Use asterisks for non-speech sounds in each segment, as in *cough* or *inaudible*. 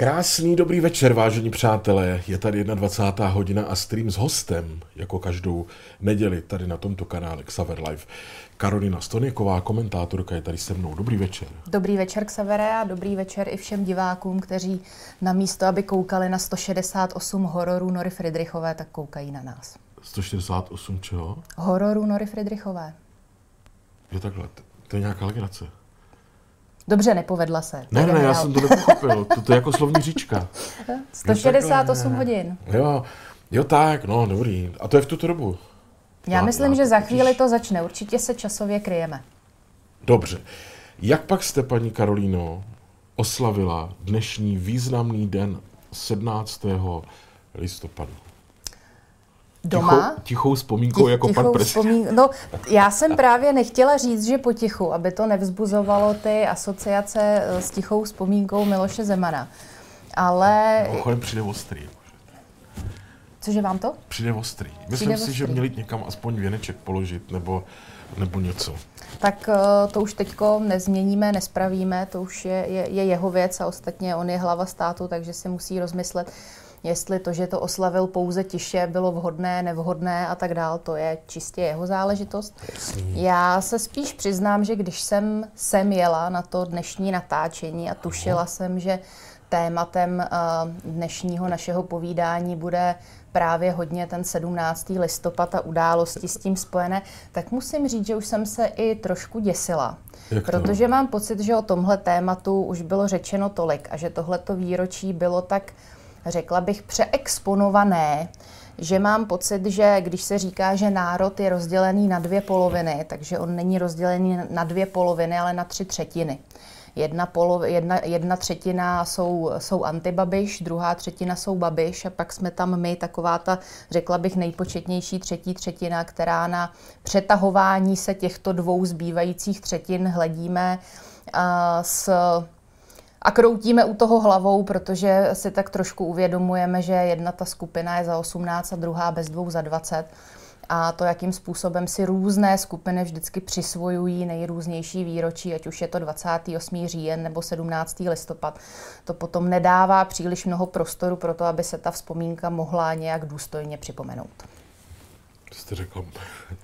Krásný dobrý večer, vážení přátelé. Je tady 21. hodina a stream s hostem, jako každou neděli, tady na tomto kanále Xaver Live. Karolina Stoniková, komentátorka, je tady se mnou. Dobrý večer. Dobrý večer, Xavere, a dobrý večer i všem divákům, kteří na místo, aby koukali na 168 hororů Nory Friedrichové, tak koukají na nás. 168 čeho? Hororů Nory Friedrichové. Je takhle, to je nějaká legrace. Dobře, nepovedla se. Ne, ne, ne, já jsem to nepochopil. To, to je jako slovní říčka. *laughs* 168 hodin. Jo, jo tak, no dobrý. A to je v tuto dobu? Já myslím, že za chvíli to začne. Určitě se časově kryjeme. Dobře. Jak pak jste, paní Karolíno, oslavila dnešní významný den 17. listopadu? Doma? Tichou, tichou vzpomínkou jako tichou pan prezident. Vzpomín... No, já jsem právě nechtěla říct, že potichu, aby to nevzbuzovalo ty asociace eh, s tichou vzpomínkou Miloše Zemana. Ale... Mimochodem přijde ostrý. Cože vám to? Přijde ostrý. Myslím Přijde si, ostrý. že měli někam aspoň věneček položit nebo, nebo něco. Tak eh, to už teďko nezměníme, nespravíme, to už je, je, je jeho věc a ostatně on je hlava státu, takže si musí rozmyslet, jestli to, že to oslavil pouze tiše, bylo vhodné, nevhodné a tak dál, to je čistě jeho záležitost. Já se spíš přiznám, že když jsem sem jela na to dnešní natáčení a tušila jsem, že tématem eh, dnešního našeho povídání bude právě hodně ten 17. listopad a události s tím spojené, tak musím říct, že už jsem se i trošku děsila. Jak to? Protože mám pocit, že o tomhle tématu už bylo řečeno tolik a že tohleto výročí bylo tak, řekla bych, přeexponované, že mám pocit, že když se říká, že národ je rozdělený na dvě poloviny, takže on není rozdělený na dvě poloviny, ale na tři třetiny. Jedna, polov, jedna, jedna třetina jsou, jsou antibabiš, druhá třetina jsou babiš a pak jsme tam my, taková ta, řekla bych, nejpočetnější třetí třetina, která na přetahování se těchto dvou zbývajících třetin hledíme uh, s a kroutíme u toho hlavou, protože si tak trošku uvědomujeme, že jedna ta skupina je za 18 a druhá bez dvou za 20. A to, jakým způsobem si různé skupiny vždycky přisvojují nejrůznější výročí, ať už je to 28. říjen nebo 17. listopad, to potom nedává příliš mnoho prostoru pro to, aby se ta vzpomínka mohla nějak důstojně připomenout. To jste řekla,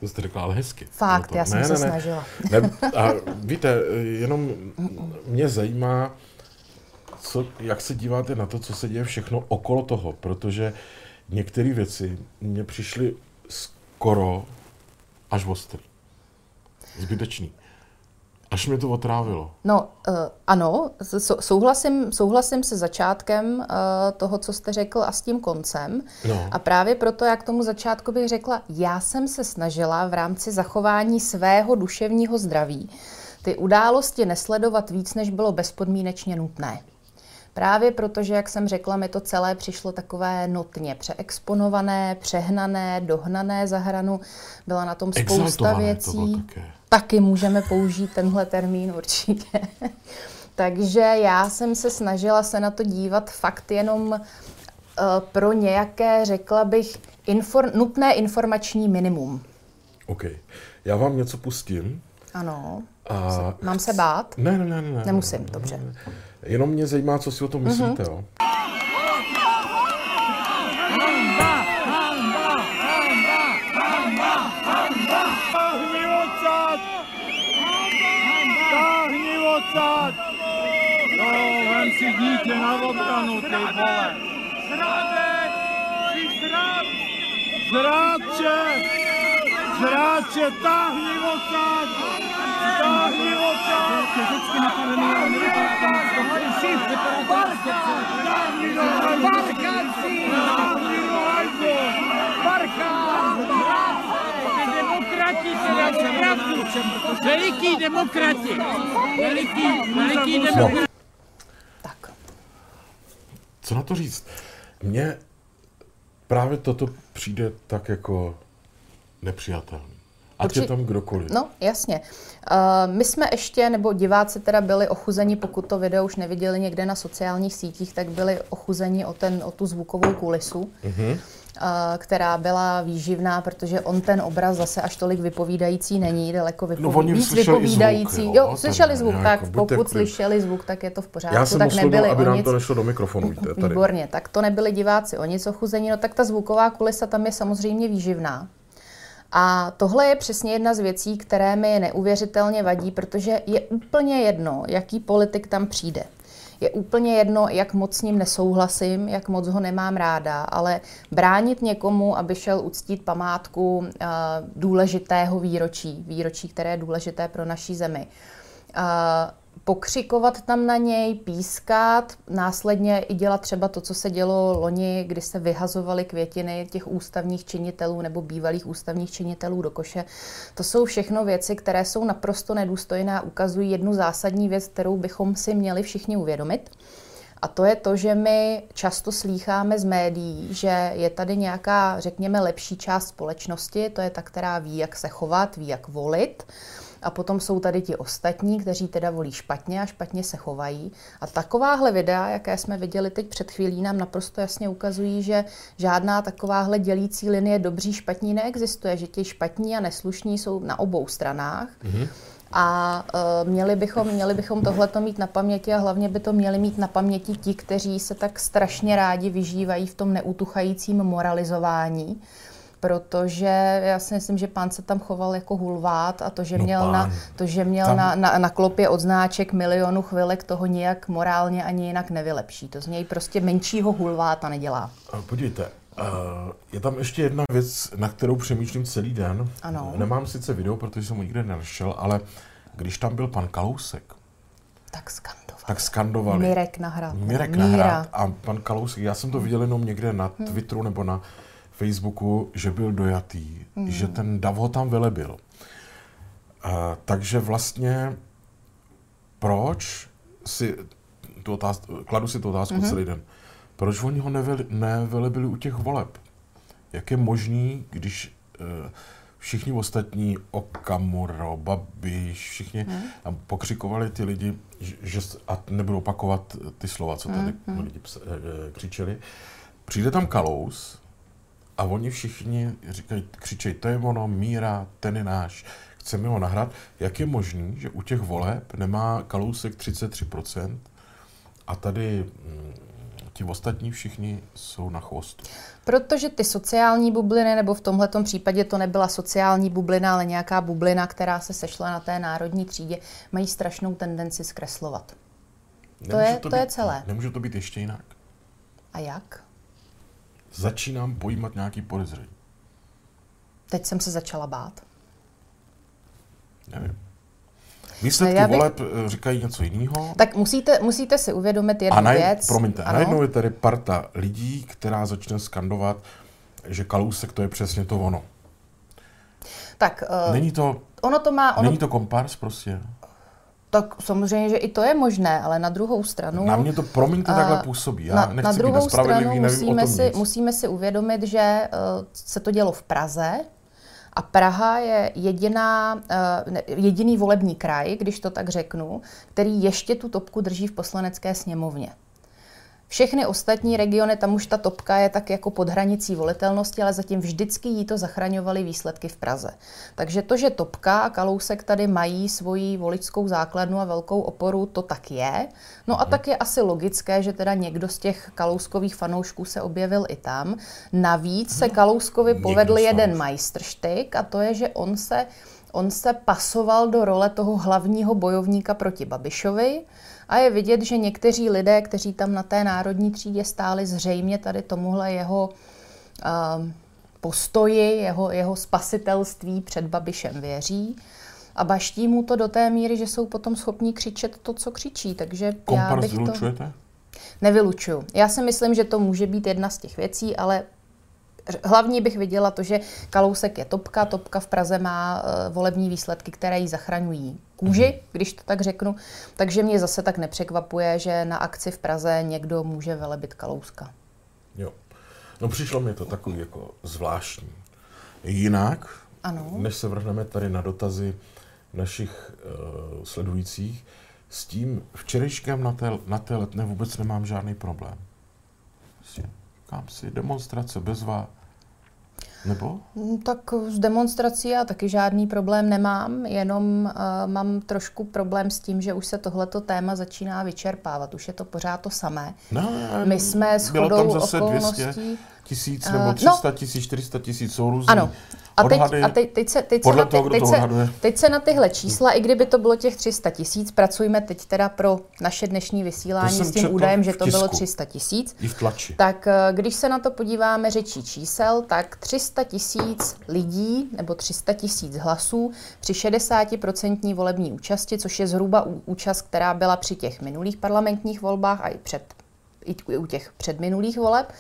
to jste řekla ale hezky. Fakt, No to- já jsem se snažila. Ne, a víte, jenom *laughs* mě zajímá, co, jak se díváte na to, co se děje všechno okolo toho, protože některé věci mně přišly skoro až ostrý. Zbytečný. Až mě to otrávilo. No, uh, ano, souhlasím, souhlasím se začátkem uh, toho, co jste řekl a s tím koncem. No. A právě proto, jak tomu začátku bych řekla, já jsem se snažila v rámci zachování svého duševního zdraví ty události nesledovat víc, než bylo bezpodmínečně nutné. Právě protože, jak jsem řekla, mi to celé přišlo takové notně přeexponované, přehnané, dohnané za hranu. Byla na tom spousta Exaltované to bylo věcí. také. Taky můžeme použít tenhle termín určitě. *laughs* Takže já jsem se snažila se na to dívat fakt jenom uh, pro nějaké, řekla bych, infor- nutné informační minimum. OK. Já vám něco pustím. Ano. A... Mám se bát? Ne, ne, ne, ne. Nemusím, dobře. Jenom mě zajímá, co si o tom myslíte. Mhm. Jo? Táhni odsad! Táhni odsad! No, vem si dítě na obranu, ty vole! Zradek! Jsi zrad! Zrádče! Zrádče, táhni odsad! Táhni napadený, Demokrati. Veliký demokrati. Veliký, veliký demokrati. Tak. Co na to říct? Mně právě toto přijde tak jako nepřijatelný. Ať je Urči- tam kdokoliv. No, jasně. Uh, my jsme ještě, nebo diváci teda byli ochuzeni, pokud to video už neviděli někde na sociálních sítích, tak byli ochuzeni o, ten, o tu zvukovou kulisu. Mhm. která byla výživná, protože on ten obraz zase až tolik vypovídající není, daleko. No, oni víc slyšeli vypovídající. zvuk, jo, jo, slyšeli ten zvuk, tak buďte pokud klid. slyšeli zvuk, tak je to v pořádku, Já jsem tak oslovil, nebyli aby nám nic... to nešlo do mikrofonu, víte, tady. Výborně, tak to nebyli diváci o nic ochuzení, no tak ta zvuková kulisa tam je samozřejmě výživná. A tohle je přesně jedna z věcí, které mi neuvěřitelně vadí, protože je úplně jedno, jaký politik tam přijde. Je úplně jedno, jak moc s ním nesouhlasím, jak moc ho nemám ráda, ale bránit někomu, aby šel uctít památku uh, důležitého výročí, výročí, které je důležité pro naší zemi. Uh, pokřikovat tam na něj, pískat, následně i dělat třeba to, co se dělo loni, kdy se vyhazovaly květiny těch ústavních činitelů nebo bývalých ústavních činitelů do koše. To jsou všechno věci, které jsou naprosto nedůstojné a ukazují jednu zásadní věc, kterou bychom si měli všichni uvědomit. A to je to, že my často slýcháme z médií, že je tady nějaká, řekněme, lepší část společnosti, to je ta, která ví, jak se chovat, ví, jak volit. A potom jsou tady ti ostatní, kteří teda volí špatně a špatně se chovají. A takováhle videa, jaké jsme viděli teď před chvílí, nám naprosto jasně ukazují, že žádná takováhle dělící linie dobří špatní neexistuje, že ti špatní a neslušní jsou na obou stranách. Mm-hmm. A uh, měli bychom, měli bychom tohleto mít na paměti a hlavně by to měli mít na paměti ti, kteří se tak strašně rádi vyžívají v tom neutuchajícím moralizování protože já si myslím, že pán se tam choval jako hulvát a to, že No měl, pán, na, to, že měl tam- na, na, na klopě odznáček milionu chvilek, toho nijak morálně ani jinak nevylepší. To z něj prostě menšího hulváta nedělá. A Podívejte, eh, je tam ještě jedna věc, na kterou přemýšlím celý den. Ano. Nemám sice video, protože jsem ho nikde nenašel, ale když tam byl pan Kalousek, Tak skandovat. tak skandovali. Mirek nahrad. Mirek Míra. Nahrad a pan Kalousek, já jsem to viděl jenom někde na Twitteru nebo na Facebooku, že byl dojatý, že ten dav ho tam velebil. A, takže vlastně proč si tu otázku, kladu si tu otázku celý den, proč oni ho neveli, nevelebili u těch voleb? Jak je možný, když eh, všichni ostatní, Okamuro, Babiš, všichni tam pokřikovali ty lidi, že, a nebudu opakovat ty slova, co tady lidi ps- eh, křičeli. Přijde tam Kalous a oni všichni říkají, křičejí, to je ono, Míra, ten je náš, chceme ho nahrát. Jak je možný, že u těch voleb nemá Kalousek 33% a tady mm, ti ostatní všichni jsou na chvostu? Protože ty sociální bubliny, nebo v tomhletom případě to nebyla sociální bublina, ale nějaká bublina, která se sešla na té národní třídě, mají strašnou tendenci zkreslovat. Nemůže je- to je být, celé. Nemůže to být ještě jinak. A jak? Začínám pojímat nějaký podezření. Teď jsem se začala bát. Nevím. Výsledky bych- voleb eh, říkají něco jiného. Tak musíte, musíte si uvědomit jednu A naj, věc. promiňte, a Ano. najednou je tady parta lidí, která začne skandovat, že Kalousek to je přesně to ono. Tak uh, Není to, ono to má, ono, není to kompars prostě? Tak samozřejmě, že i to je možné, ale na druhou stranu... Na mě to, promiňte, takhle působí. Já na, nechci na být druhou nespravedlivý, stranu nevím musíme, si, nic. musíme si uvědomit, že uh, se to dělo v Praze a Praha je jediná, uh, ne, jediný volební kraj, když to tak řeknu, který ještě tu topku drží v poslanecké sněmovně. Všechny ostatní regiony, tam už ta topka je tak jako pod hranicí volitelnosti, ale zatím vždycky jí to zachraňovaly výsledky v Praze. Takže to, že topka a Kalousek tady mají svoji voličskou základnu a velkou oporu, to tak je. No a tak je asi logické, že teda někdo z těch Kalouskových fanoušků se objevil i tam. Navíc se Kalouskovi Někdo povedl jeden majstrštyk a to je, že on se, on se pasoval do role toho hlavního bojovníka proti Babišovi a je vidět, že někteří lidé, kteří tam na té národní třídě stáli, zřejmě tady tomuhle jeho um, postoji, jeho, jeho spasitelství před Babišem věří. A baští mu to do té míry, že jsou potom schopní křičet to, co křičí. Takže já Kompars bych to... Nevylučuju. Já si myslím, že to může být jedna z těch věcí, ale hlavně bych viděla to, že Kalousek je topka, topka v Praze má uh, volební výsledky, které jí zachraňují kůži, když to tak řeknu. Takže mě zase tak nepřekvapuje, že na akci v Praze někdo může velebit Kalouska. Jo. No přišlo mi to takový jako zvláštní. Jinak, Ano. než se vrhneme tady na dotazy našich uh, sledujících, s tím včerejškem na té, na té letné vůbec nemám žádný problém. Prostě, Říkám si, demonstrace bezva, Nebo? Mm, Tak s demonstrací já taky žádný problém nemám, jenom uh, mám trošku problém s tím, že už se tohleto téma začíná vyčerpávat. Už je to pořád to samé. No, My jsme s bylo tam chodou zase okolností... 200 tisíc Eh, nebo no. 300 tisíc, 400 tisíc, jsou různý Ano. A teď, a teď, teď, se, teď, se na ty, toho, teď, se, teď se na tyhle čísla, i kdyby to bylo těch 300 tisíc, pracujeme teď teda pro naše dnešní vysílání s tím údajem, že to bylo tisku. 300 tisíc. I v tlači. Tak eh, když se na to podíváme řečí čísel, tak 300 tisíc lidí nebo 300 tisíc hlasů při 60% volební účasti, což je zhruba účast, která byla při těch minulých parlamentních volbách a i, před, i u těch předminulých voleb,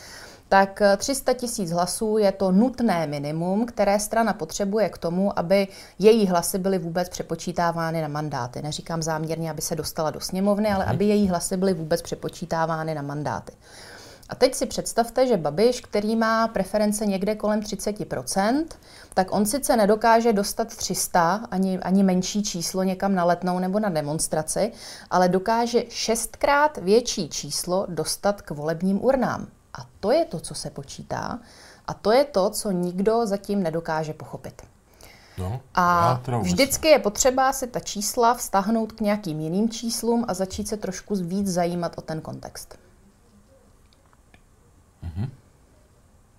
tak eh, 300 tisíc hlasů je to nutné minimum, které strana potřebuje k tomu, aby její hlasy byly vůbec přepočítávány na mandáty. Neříkám záměrně, aby se dostala do sněmovny, ale aby její hlasy byly vůbec přepočítávány na mandáty. A teď si představte, že Babiš, který má preference někde kolem 30%, tak on sice nedokáže dostat 300, ani, ani menší číslo někam na letnou nebo na demonstraci, ale dokáže šestkrát větší číslo dostat k volebním urnám. A to je to, co se počítá. A to je to, co nikdo zatím nedokáže pochopit. No, A vždycky je potřeba si ta čísla vztáhnout k nějakým jiným číslům a začít se trošku víc zajímat o ten kontext. ne.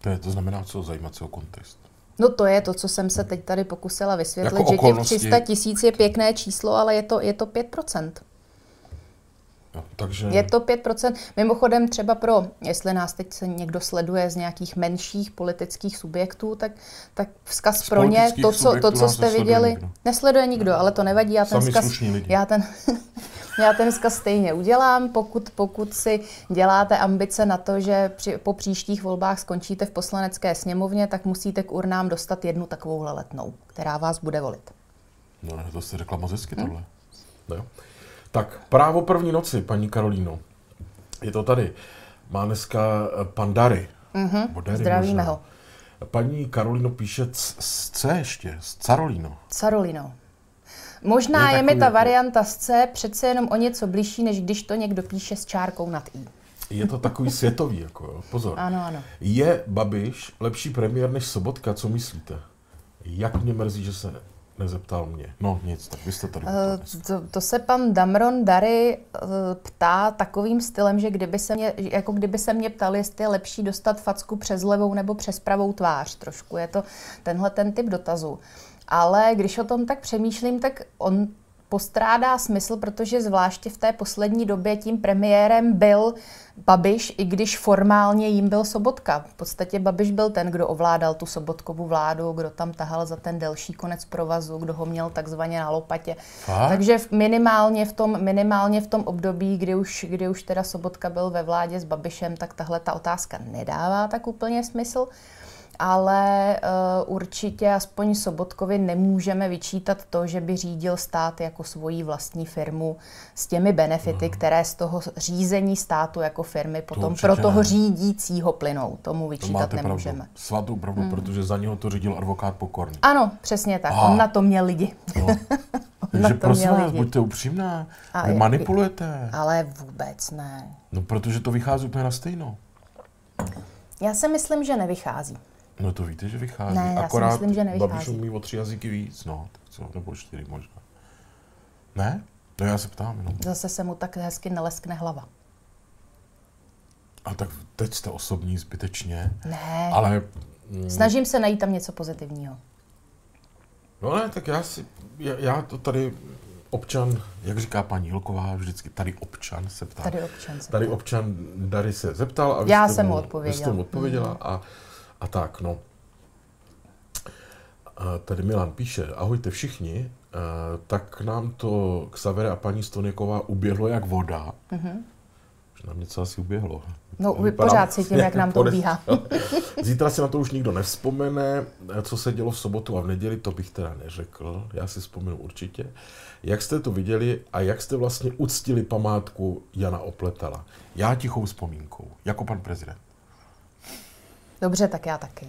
To, je, to znamená, co zajímat se o kontext. No to je to, co jsem se teď tady pokusila vysvětlit, Jako že těch okolnosti. 300 tisíc je pěkné číslo, ale je to, je to 5%. Takže Je to 5%. Mimochodem třeba pro, jestli nás teď se někdo sleduje z nějakých menších politických subjektů, tak, tak vzkaz Z pro ně, to, co, to, co jste viděli, nikdo. nesleduje nikdo, ale to nevadí, já ten Sami vzkaz, já ten, *laughs* já ten vzkaz stejně udělám, pokud, pokud si děláte ambice na to, že při, po příštích volbách skončíte v poslanecké sněmovně, tak musíte k urnám dostat jednu takovouhle letnou, která vás bude volit. No to jste řekla moc hezky Hm? tohle. No. Tak právo první noci, paní Karolíno. Je to tady. Má dneska eh, pan Dary. Mm-hmm. Dary. Zdravíme možná. ho. Paní Karolíno píše c- s C ještě, s Carolino. Carolino. Možná Je je, mi ta jako- varianta z C přece jenom o něco blížší, než když to někdo píše s čárkou nad I. Je to takový *laughs* světový, jako jo. Pozor. Ano, ano. Je Babiš lepší premiér než Sobotka, co myslíte? Jak mě mrzí, že se nezeptal mě. No nic, tak vy jste tady. Uh, To, to se pan Damron Dary eh, ptá takovým stylem, že kdyby se mě, jako kdyby se mě ptal, jestli je lepší dostat facku přes levou nebo přes pravou tvář. Trošku je to tenhle ten typ dotazu. Ale když o tom tak přemýšlím, tak on postrádá smysl, protože zvláště v té poslední době tím premiérem byl Babiš, i když formálně jim byl Sobotka. V podstatě Babiš byl ten, kdo ovládal tu Sobotkovu vládu, kdo tam tahal za ten delší konec provazu, kdo ho měl takzvaně na lopatě. Fakt? Takže minimálně v, tom, minimálně v tom období, kdy už, kdy už teda Sobotka byl ve vládě s Babišem, tak tahle ta otázka nedává tak úplně smysl. Ale uh, určitě aspoň Sobotkovi nemůžeme vyčítat to, že by řídil stát jako svoji vlastní firmu s těmi benefity, které z toho řízení státu jako firmy potom určitě pro toho ne. řídícího plynou. Tomu to vyčítat máte nemůžeme. pravdu. Svatou pravdu, Hmm. protože za něho to řídil advokát Pokorný. Ano, přesně tak. Aha. On na to měl lidi. No. *laughs* na Takže to prosím vás, lidi. buďte upřímná. A Vy je- manipulujete. Ale vůbec ne. No, protože to vychází úplně na stejno. Já si myslím, že nevychází. No to víte, že vychází. Ne, já si Akorát myslím, že nevychází. Babiš umí o tři jazyky víc, no, tak co, nebo čtyři možná. Ne? No já se ptám, no. Zase se mu tak hezky neleskne hlava. A tak teď jste osobní zbytečně, Ne, ale... mm, snažím se najít tam něco pozitivního. No ne, tak já si, já, já to tady občan, jak říká paní Hilková, vždycky tady občan se ptá. Tady občan se Tady občan Dary se zeptal a vy Já jste jsem mu Vy odpověděla. jste mu odpověděla a, a tak, no. A tady Milan píše, ahojte všichni, a, tak nám to Xavere a paní Stoněková uběhlo jak voda. Mm-hmm. Už nám něco asi uběhlo. No, Vypadám pořád cítím, jak nám to *laughs* ubíhá. *laughs* Zítra si na to už nikdo nevzpomene, co se dělo v sobotu a v neděli, to bych teda neřekl, já si vzpomenu určitě. Jak jste to viděli a jak jste vlastně uctili památku Jana Opletala? Já tichou vzpomínkou, jako pan prezident. Dobře, tak já taky.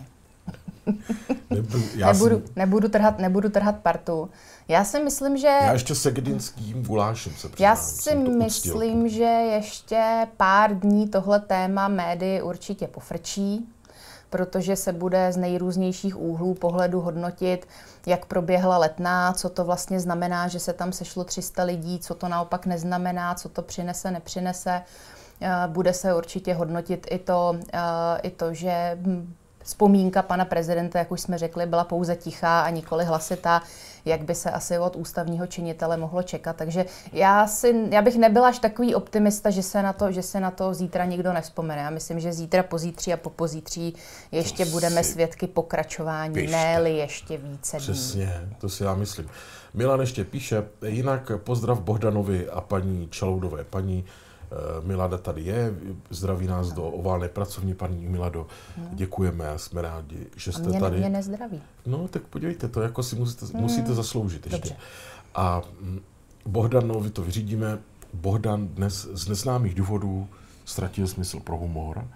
*laughs* Nebudu, já, nebudu, jsem, nebudu, trhat, nebudu trhat partu. Já si myslím, že... já ještě se gedinským gulášem se přiznám. Já si to uctil. myslím, že ještě pár dní tohle téma médii určitě pofrčí, protože se bude z nejrůznějších úhlů pohledu hodnotit, jak proběhla letná, co to vlastně znamená, že se tam sešlo 300 lidí, co to naopak neznamená, co to přinese, nepřinese. Eh, bude se určitě hodnotit i to, eh, i to že hm, vzpomínka pana prezidenta, jak už jsme řekli, byla pouze tichá a nikoli hlasitá, jak by se asi od ústavního činitele mohlo čekat. Takže já, si, já bych nebyla až takový optimista, že se, na to, že se na to zítra nikdo nevzpomene. Já myslím, že zítra, pozítří a po pozítří ještě to budeme svědky pokračování, ne ještě více dní. Přesně, to si já myslím. Milan ještě píše, jinak pozdrav Bohdanovi a paní Čaloudové. Paní Eh, Milada tady je, zdraví nás do oválné pracovní, paní Milado. No. Děkujeme a jsme rádi, že jste a mě, tady. Mě nezdraví. No, tak podívejte, to jako si musíte, hmm. musíte zasloužit ještě. Dobře. A mm, Bohdanovi to vyřídíme. Bohdan dnes z neznámých důvodů ztratil smysl pro humor.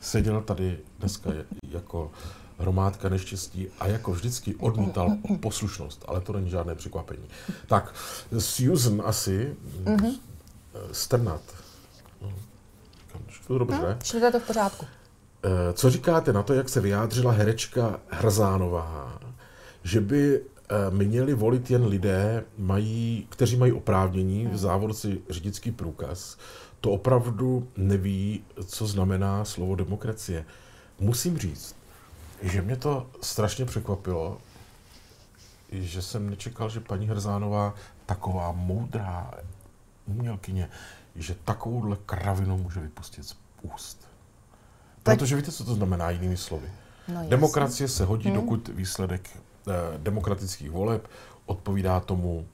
Seděl tady dneska jako hromádka neštěstí a jako vždycky odmítal poslušnost, ale to není žádné překvapení. Tak, Susan asi, mm-hmm. Strnat, to dobře. No, to v pořádku. Eh, co říkáte na to, jak se vyjádřila herečka Hrzánová, že by eh, měli volit jen lidé, mají, kteří mají oprávnění v závodci řidičský průkaz. To opravdu neví, co znamená slovo demokracie. Musím říct, že mě to strašně překvapilo, že jsem nečekal, že paní Hrzánová, taková moudrá umělkyně, že takovouhle kravinu může vypustit z úst. Protože víte, co to znamená jinými slovy. No, Demokracie se hodí, hmm. dokud výsledek eh, demokratických voleb odpovídá tomu,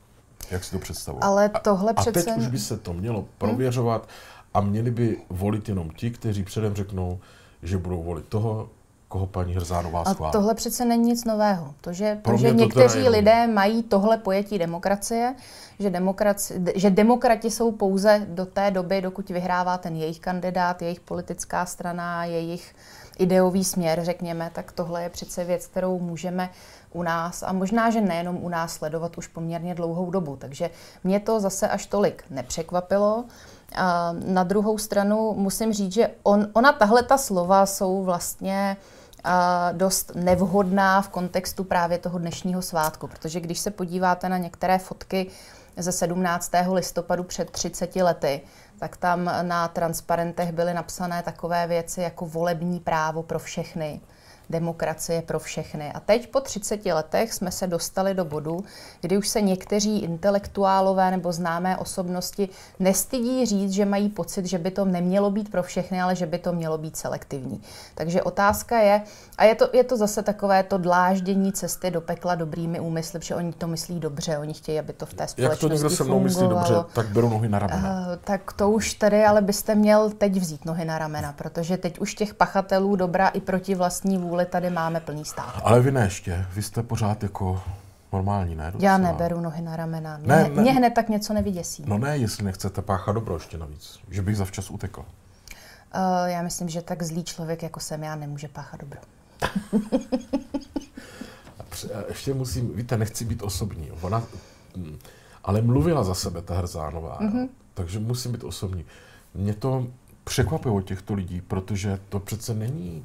jak si to představuje. Ale tohle a, přece... A teď už by se to mělo hmm? prověřovat hmm. a měli by volit jenom ti, kteří předem řeknou, že budou volit toho, koho paní Hrzánová schválí. A tohle přece není nic nového. To, že, to, že to někteří lidé mají tohle pojetí demokracie, že, demokraci, že demokrati jsou pouze do té doby, dokud vyhrává ten jejich kandidát, jejich politická strana, jejich ideový směr, řekněme, tak tohle je přece věc, kterou můžeme u nás a možná, že nejenom u nás sledovat už poměrně dlouhou dobu. Takže mě to zase až tolik nepřekvapilo. A na druhou stranu musím říct, že on, ona tahle ta slova jsou vlastně dost nevhodná v kontextu právě toho dnešního svátku, protože když se podíváte na některé fotky ze 17. listopadu před 30 lety, tak tam na transparentech byly napsané takové věci jako volební právo pro všechny, demokracie pro všechny. A teď po 30 letech jsme se dostali do bodu, kdy už se někteří intelektuálové nebo známé osobnosti nestydí říct, že mají pocit, že by to nemělo být pro všechny, ale že by to mělo být selektivní. Takže otázka je, a je to, je to zase takové to dláždění cesty do pekla dobrými úmysly, že oni to myslí dobře, oni chtějí, aby to v té společnosti Jak to někdo se mnou myslí dobře, tak beru nohy na ramena. Uh, tak to už tady ale byste měl teď vzít nohy na ramena, protože teď už těch pachatelů dobra i proti vlastní vůli tady máme plný stát. Ale vy ne ještě, vy jste pořád jako normální, ne? Docela. Já neberu nohy na ramena. Mě, ne, ne, mě hned tak něco nevyděsí. No ne, jestli nechcete páchat dobro ještě navíc, že bych zavčas utekl. Uh, já myslím, že tak zlý člověk jako jsem já nemůže páchat dobro. *laughs* a ještě musím, víte, nechci být osobní. Ona, hm, ale mluvila za sebe ta Hrzánová, mm-hmm. takže musím být osobní. Mě to překvapilo těchto lidí, protože to přece není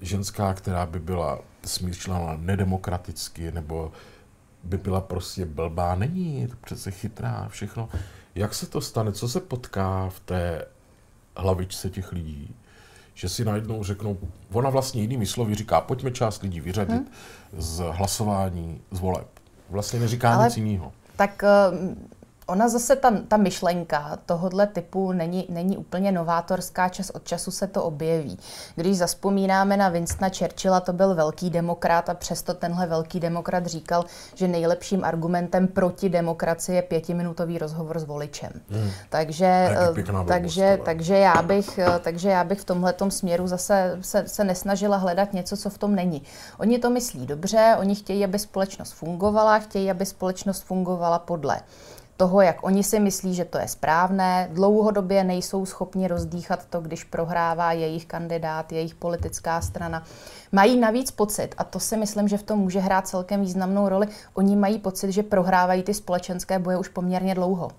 ženská, která by byla smýšlela nedemokraticky, nebo by byla prostě blbá. Není, je to přece chytrá, všechno. Jak se to stane? Co se potká v té hlavičce těch lidí? že si najednou řeknou, ona vlastně jinými slovy říká, pojďme část lidí vyřadit hmm. z hlasování z voleb. Vlastně neříká Ale nic jiného. Tak ona zase ta, ta myšlenka tohohle typu není, není úplně novátorská, čas od času se to objeví. Když zaspomínáme na Winstona Churchilla, to byl velký demokrat a přesto tenhle velký demokrat říkal, že nejlepším argumentem proti demokracii je pětiminutový rozhovor s voličem. Hmm. Takže, takže, takže, já bych, takže já bych v tomhle směru zase se, se nesnažila hledat něco, co v tom není. Oni to myslí dobře, oni chtějí, aby společnost fungovala, chtějí, aby společnost fungovala podle toho, jak oni si myslí, že to je správné. Dlouhodobě nejsou schopni rozdýchat to, když prohrává jejich kandidát, jejich politická strana. Mají navíc pocit, a to si myslím, že v tom může hrát celkem významnou roli, oni mají pocit, že prohrávají ty společenské boje už poměrně dlouho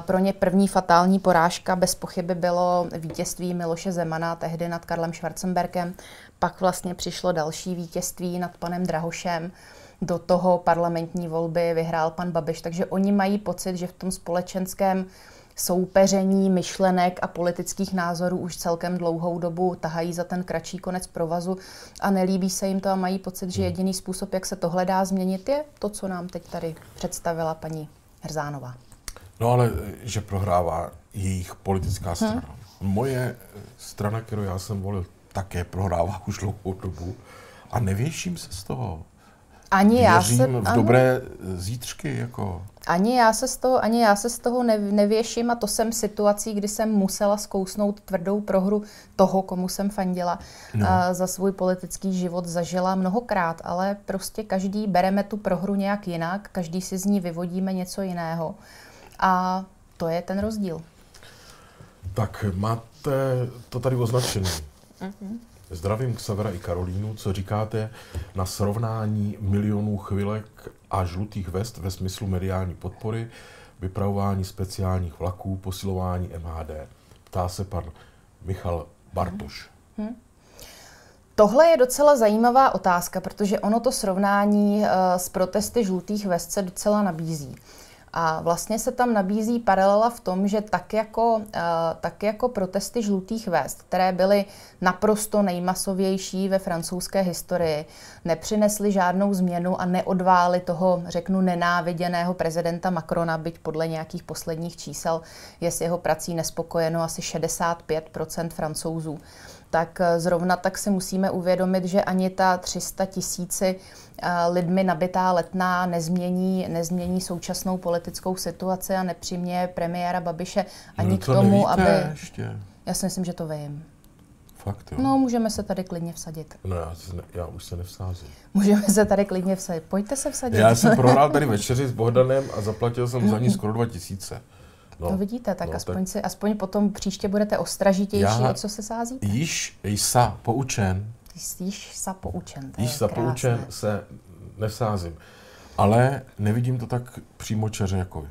Pro ně první fatální porážka bez pochyby bylo vítězství Miloše Zemana tehdy nad Karlem Schwarzenbergem. Pak vlastně přišlo další vítězství nad panem Drahošem. Do toho parlamentní volby vyhrál pan Babiš. Takže oni mají pocit, že v tom společenském soupeření myšlenek a politických názorů už celkem dlouhou dobu tahají za ten kratší konec provazu a nelíbí se jim to a mají pocit, že jediný způsob, jak se tohle dá změnit, je to, co nám teď tady představila paní Hrzánová. No ale že prohrává jejich politická strana. Hmm. Moje strana, kterou já jsem volil, také prohrává už dlouhou dobu a nevěším se z toho. Ani já se, v dobré zítřky, jako... Ani já se z toho, ani já se z toho nevěším a to jsem situací, kdy jsem musela zkousnout tvrdou prohru toho, komu jsem fandila. No. A za svůj politický život zažila mnohokrát, ale prostě každý bereme tu prohru nějak jinak, každý si z ní vyvodíme něco jiného. A to je ten rozdíl. Tak máte to tady označené. Mm-hmm. Zdravím Xavera i Karolínu. Co říkáte na srovnání milionů chvilek a žlutých vest ve smyslu mediální podpory, vypravování speciálních vlaků, posilování MHD? Ptá se pan Michal Bartoš. Hmm. Hmm. Tohle je docela zajímavá otázka, protože ono to srovnání uh, s protesty žlutých vest se docela nabízí. A vlastně se tam nabízí paralela v tom, že tak jako, uh, tak jako protesty žlutých vest, které byly naprosto nejmasovější ve francouzské historii, nepřinesly žádnou změnu a neodvály toho, řeknu, nenáviděného prezidenta Macrona, byť podle nějakých posledních čísel je s jeho prací nespokojeno asi 65% francouzů tak eh, zrovna tak si musíme uvědomit, že ani ta 300 tisíci eh, lidmi nabitá letná nezmění, nezmění současnou politickou situaci a nepřiměje premiéra Babiše ani no, k tomu, aby... Ještě. Já si myslím, že to vím. Fakt, jo. No, můžeme se tady klidně vsadit. No, já, ne, já už se nevsázím. Můžeme se tady klidně vsadit. Pojďte se vsadit. Já jsem prohrál tady *laughs* večeři s Bohdanem a zaplatil jsem za ní skoro 2000. No, no vidíte, tak, no, aspoň, tak... Si, aspoň potom příště budete ostražitější, Já o co se sázíte. Již sa poučen. Již sa poučen. Již sa poučen se nevsázím. Ale nevidím to tak přímo čeře jako vy.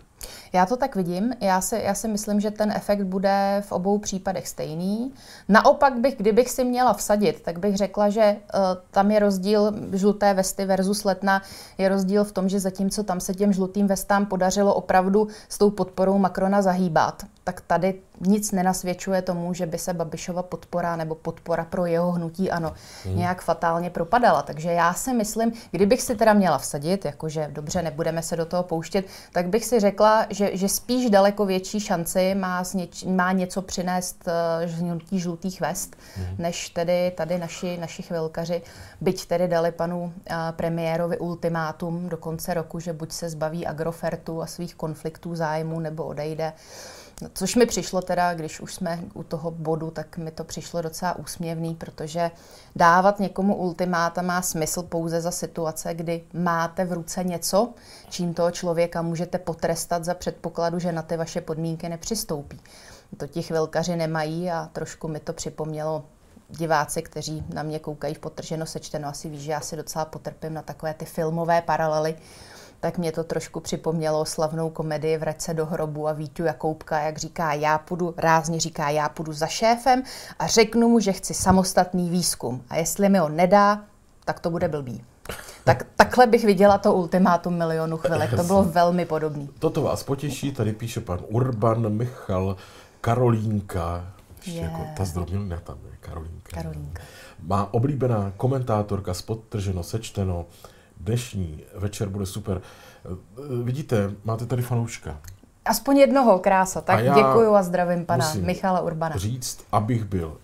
Já to tak vidím. Já si, já si myslím, že ten efekt bude v obou případech stejný. Naopak bych, kdybych si měla vsadit, tak bych řekla, že uh, tam je rozdíl žluté vesty versus letna. Je rozdíl v tom, že zatímco tam se těm žlutým vestám podařilo opravdu s tou podporou Macrona zahýbat, tak tady nic nenasvědčuje tomu, že by se Babišova podpora nebo podpora pro jeho hnutí ano hmm. nějak fatálně propadala. Takže já si myslím, kdybych si teda měla vsadit, jakože dobře, nebudeme se do toho pouštět, tak bych si řekla, že, že spíš daleko větší šanci má, něč, má něco přinést uh, hnutí žlutých vest, hmm. než tedy tady naši, naši chvilkaři, byť tedy dali panu uh, premiérovi ultimátum do konce roku, že buď se zbaví Agrofertu a svých konfliktů zájmu, nebo odejde. Což mi přišlo teda, když už jsme u toho bodu, tak mi to přišlo docela úsměvný, protože dávat někomu ultimáta má smysl pouze za situace, kdy máte v ruce něco, čím toho člověka můžete potrestat za předpokladu, že na ty vaše podmínky nepřistoupí. To ti chvilkaři nemají a trošku mi to připomnělo diváci, kteří na mě koukají v potrženo sečteno, asi ví, že já si docela potrpím na takové ty filmové paralely, tak mě to trošku připomnělo slavnou komedii Vrať se do hrobu a Vítu Jakoubka, jak říká, já půjdu, rázně říká, já půjdu za šéfem a řeknu mu, že chci samostatný výzkum. A jestli mi ho nedá, tak to bude blbý. Tak takhle bych viděla to ultimátum milionu chvilek. To bylo velmi podobné. Toto vás potěší, tady píše pan Urban, Michal, Karolínka, ještě yeah. jako ta zdrobnělina tam je, Karolínka. Karolínka. Má oblíbená komentátorka s podtrženo, sečteno, dnešní večer bude super. Vidíte, máte tady fanouška. Aspoň jednoho, krása. Tak a děkuju a zdravím pana Michala Urbana. říct, abych byl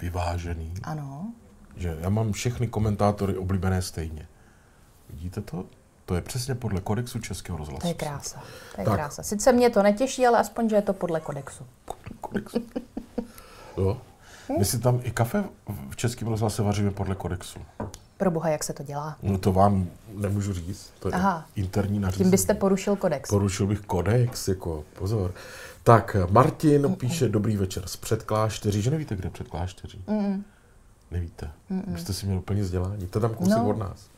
vyvážený. Ano. Že já mám všechny komentátory oblíbené stejně. Vidíte to? To je přesně podle kodexu Českého rozhlasu. To je krása. To je tak. krása. Sice mě to netěší, ale aspoň, že je to podle kodexu. kodexu. jo. My si tam i kafe v Českém rozhlase vaříme podle kodexu. Pro boha, jak se to dělá? No to vám nemůžu říct. To je Aha. interní nařízení. Tím byste porušil kodex. Porušil bych kodex, jako pozor. Tak, Martin mm píše, dobrý večer z předklášteří, že nevíte, kde je předklášteří? Mm-mm. Nevíte. Mm-mm. Byste si měl úplně vzdělání. To tam kousek no. od nás.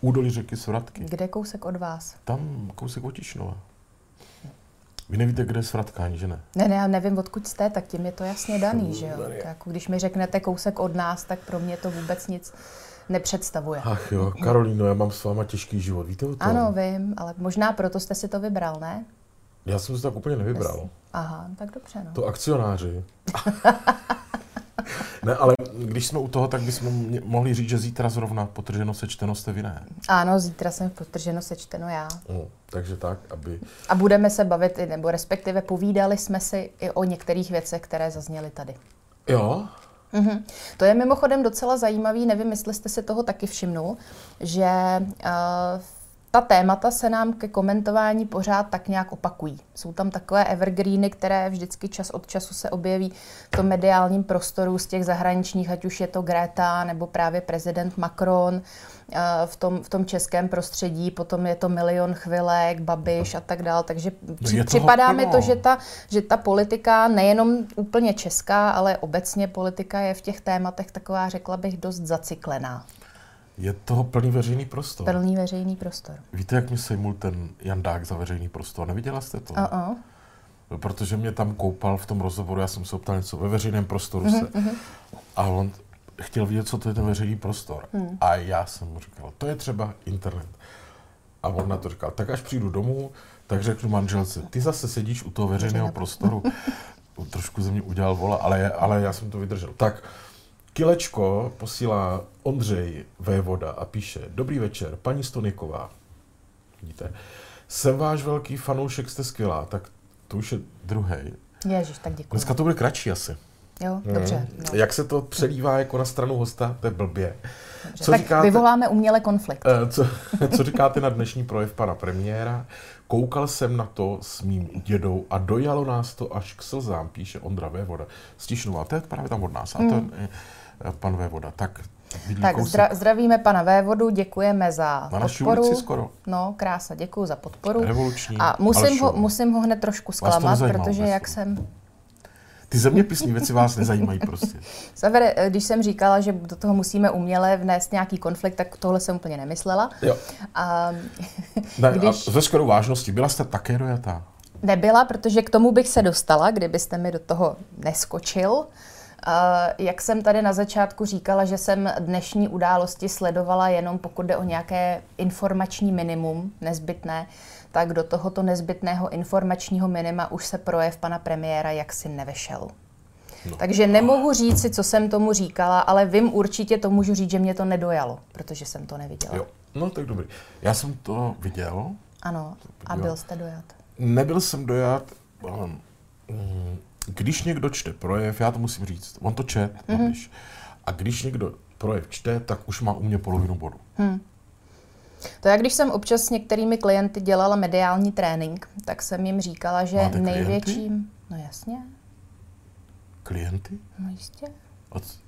Údolí řeky Svratky. Kde kousek od vás? Tam kousek od Tišnova. Vy nevíte, kde je svratkání, že ne? Ne, ne, já nevím, odkud jste, tak tím je to jasně daný, že jo. Tak když mi řeknete kousek od nás, tak pro mě to vůbec nic nepředstavuje. Ach jo, Karolíno, já mám s váma těžký život, víte o tom? Ano, vím, ale možná proto jste si to vybral, ne? Já jsem si tak úplně nevybral. Aha, tak dobře, no. To akcionáři. *laughs* ne, ale když jsme u toho, tak bychom mohli říct, že zítra zrovna potrženo sečteno jste vy ne. Ano, zítra jsem potrženo sečteno já. No, takže tak, aby... A budeme se bavit, i- nebo respektive povídali jsme si i o některých věcech, které zazněly tady. Jo, Mhm. To je mimochodem docela zajímavý, nevím, jestli jste si toho taky všimnul, že uh, ta témata se nám ke komentování pořád tak nějak opakují. Jsou tam takové evergreeny, které vždycky čas od času se objeví v tom mediálním prostoru z těch zahraničních, ať už je to Greta nebo právě prezident Macron, eh, v tom, v tom českém prostředí, potom je to milion chvilek, Babiš a tak dál. Takže při, je toho připadá mi to, že ta, že ta politika, nejenom úplně česká, ale obecně politika je v těch tématech taková, řekla bych, dost zacyklená. Je toho plný veřejný prostor. Plný veřejný prostor. Víte, jak mě sejmul ten Jandák za veřejný prostor? Neviděla jste to? Uh-uh. No, Protože mě tam koupal v tom rozhovoru, já jsem se optal něco ve veřejném prostoru se. A on chtěl vidět, co to je ten veřejný prostor. A já jsem mu říkal, to je třeba internet. A on na to říkal, tak až přijdu domů, tak řeknu manželce, ty zase sedíš u toho veřejného prostoru. *laughs* Trošku ze mě udělal vola, ale, ale já jsem to vydržel. Tak, Kilečko posílá Ondřej Vévoda a píše, dobrý večer, paní Stoniková. Vidíte, jsem váš velký fanoušek, jste skvělá, tak to už je druhý. Ježiš, tak děkuji. Dneska to bude kratší asi. Jo, dobře. No. Jak se to přelívá jako na stranu hosta, to je blbě. dobře. Co tak říkáte, vyvoláme uměle konflikt. eh, co, *laughs* co říkáte na dnešní projev pana premiéra? Koukal jsem na to s mým dědou a dojalo nás to až k slzám, píše Ondra Vévoda. Stišnová, to je právě tam od nás. A to eh, pan Vévoda. Tak, Tak kousek zdra, zdravíme pana Vévodu, děkujeme za Na naší podporu. ulici skoro. No, krása, děkuji za podporu. Revoluční, A musím ho, musím ho hned trošku to zklamat, nezajímá protože vůbec. jak jsem... Ty zeměpisní věci vás nezajímají prostě. *laughs* Savere, eh, když jsem říkala, že do toho musíme uměle vnést nějaký konflikt, tak tohle jsem úplně nemyslela. Jo. *laughs* A Ne, Když- a ze skoro vážnosti, byla jste také dojatá? nebyla, protože k tomu bych se dostala, kdybyste mi do toho neskočil. A jak jsem tady na začátku říkala, že jsem dnešní události sledovala jenom pokud jde o nějaké informační minimum nezbytné, tak do tohoto nezbytného informačního minima už se projev pana premiéra jaksi nevešel. No. Takže nemohu říct si, co jsem tomu říkala, ale vím určitě to můžu říct, že mě to nedojalo, protože jsem to neviděla. Jo. No tak dobrý. Já jsem to viděl, Ano, a Jo. byl jste dojat. nebyl jsem dojat, ale, mm, když někdo čte projev, já to musím říct, on to čet, Mhm. mm-hmm. a když někdo projev čte, tak už má u mě polovinu bodu. To je, když jsem občas s některými klienty dělala mediální trénink, tak jsem jim říkala, že Máte klienty? největším... No jasně, Klienty? no jistě. A c-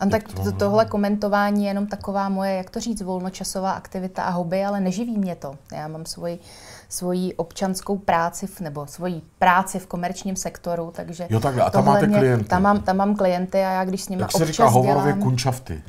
A tak to- to, tohle komentování je jenom taková moje, jak to říct, volnočasová aktivita a hobby, ale neživí mě to. Já mám svoji, svoji občanskou práci, v, nebo svoji práci v komerčním sektoru, takže Jo, takhle. A tam tohle máte klienty. Tam mám, tam mám klienty a já když s nimi Jak se občas říká hovorově dělám, kunčafty?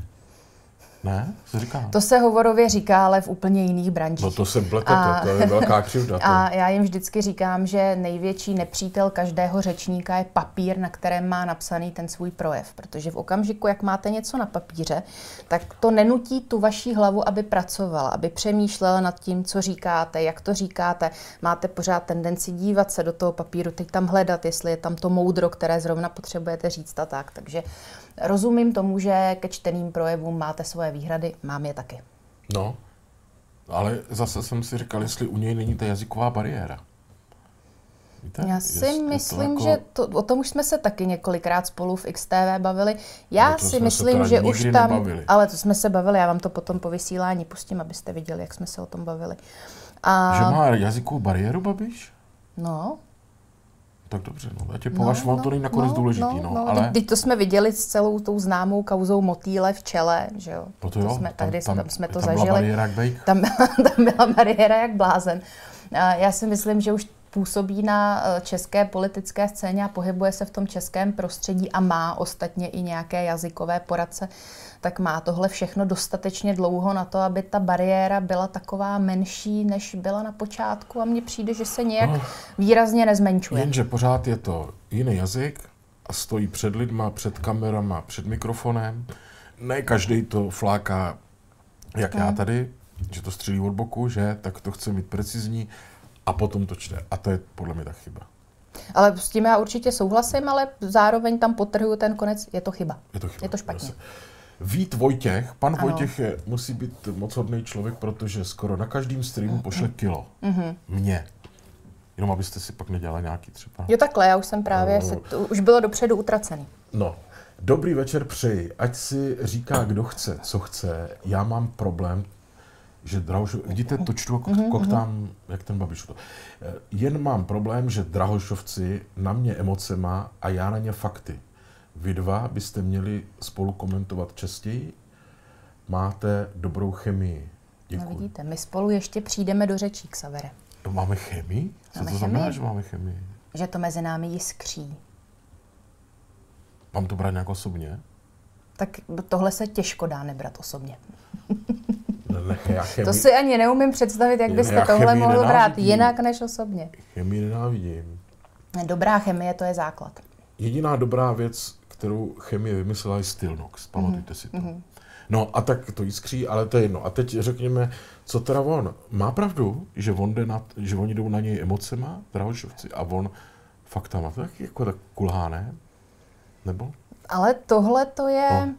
Ne? Se říká? To se hovorově říká, ale v úplně jiných branžích. No to se pletete, A- to je velká křivda. *laughs* A já jim vždycky říkám, že největší nepřítel každého řečníka je papír, na kterém má napsaný ten svůj projev. Protože v okamžiku, jak máte něco na papíře, tak to nenutí tu vaší hlavu, aby pracovala, aby přemýšlela nad tím, co říkáte, jak to říkáte. Máte pořád tendenci dívat se do toho papíru, teď tam hledat, jestli je tam to moudro, které zrovna potřebujete říct a tak. Takže rozumím tomu, že ke čteným projevům máte svoje výhrady, mám je taky. No, ale zase jsem si říkal, jestli u něj není ta jazyková bariéra. Víte? Já si je to myslím, jako- že to, o tom už jsme se taky několikrát spolu v XTV bavili. Já No si myslím, že už tam... nebavili. Ale to jsme se bavili, já vám to potom po vysílání pustím, abyste viděli, jak jsme se o tom bavili. A, Že má jazykovou bariéru, Babiš? No, Tak dobře, no. Já tě považuji, no, to není nakonec důležitý, no, no, ale... Teď to jsme viděli s celou tou známou kauzou motýle v čele, že jo? No to jo, jsme, tam- tady tam- tam, jsme to tam byla zažili. bejk. Tam, byla- *laughs* tam byla bariéra jak blázen. Já si myslím, že už působí na eh, české politické scéně a pohybuje se v tom českém prostředí a má ostatně i nějaké jazykové poradce, tak má tohle všechno dostatečně dlouho na to, aby ta bariéra byla taková menší, než byla na počátku a mně přijde, že se nějak No. výrazně nezmenšuje. Jenže pořád je to jiný jazyk a stojí před lidma, před kamerama, před mikrofonem. Ne každý to fláká, jak já tady, že to střílí od boku, že, tak to chce mít precizní a potom to čte. A to je podle mě ta chyba. Ale s tím já určitě souhlasím, ale zároveň tam potrhuju ten konec, je to chyba. Je to chyba. Je to špatně. Zase. Vít Vojtěch, pan Ano. Vojtěch je, musí být moc hodný člověk, protože skoro na každém streamu pošle kilo. Mhm. Mně. Jenom abyste si pak nedělali nějaký třeba. Jo takhle, já už jsem právě, No. se, to už bylo dopředu utracený. No, dobrý večer přeji. Ať si říká, kdo chce, co chce. Já mám problém, že Drahošov... Vidíte, to čtu jako Mhm, koktám, jak ten babiš to. Eh, Jen mám problém, že Drahošovci na mě emocema a já na ně fakty. Vy dva byste měli spolu komentovat častěji. Máte dobrou chemii. No Děkuji. vidíte, my spolu ještě přijdeme do řečí, Xavere. No, máme chemii? Co Máme to znamená, chemii. že máme chemii? Že to mezi námi jiskří. Mám to brát nějak osobně? Tak tohle se těžko dá nebrat osobně. Ne, chemii, *laughs* To si ani neumím představit, jak byste tohle mohl brát nenávidím. jinak než osobně. chemii nenávidím. Dobrá chemie, to je základ. Jediná dobrá věc, kterou chemie vymyslela, je Stilnox. Pamatujte si to. Mhm. No a tak to jiskří, ale to je jedno. A teď řekněme, co teda on. Má pravdu, že, on jde na, že oni jdou na něj emocema, Drahošovci, a on faktama. To taky jako tak kulhá, ne? Nebo? Ale tohle to je, No.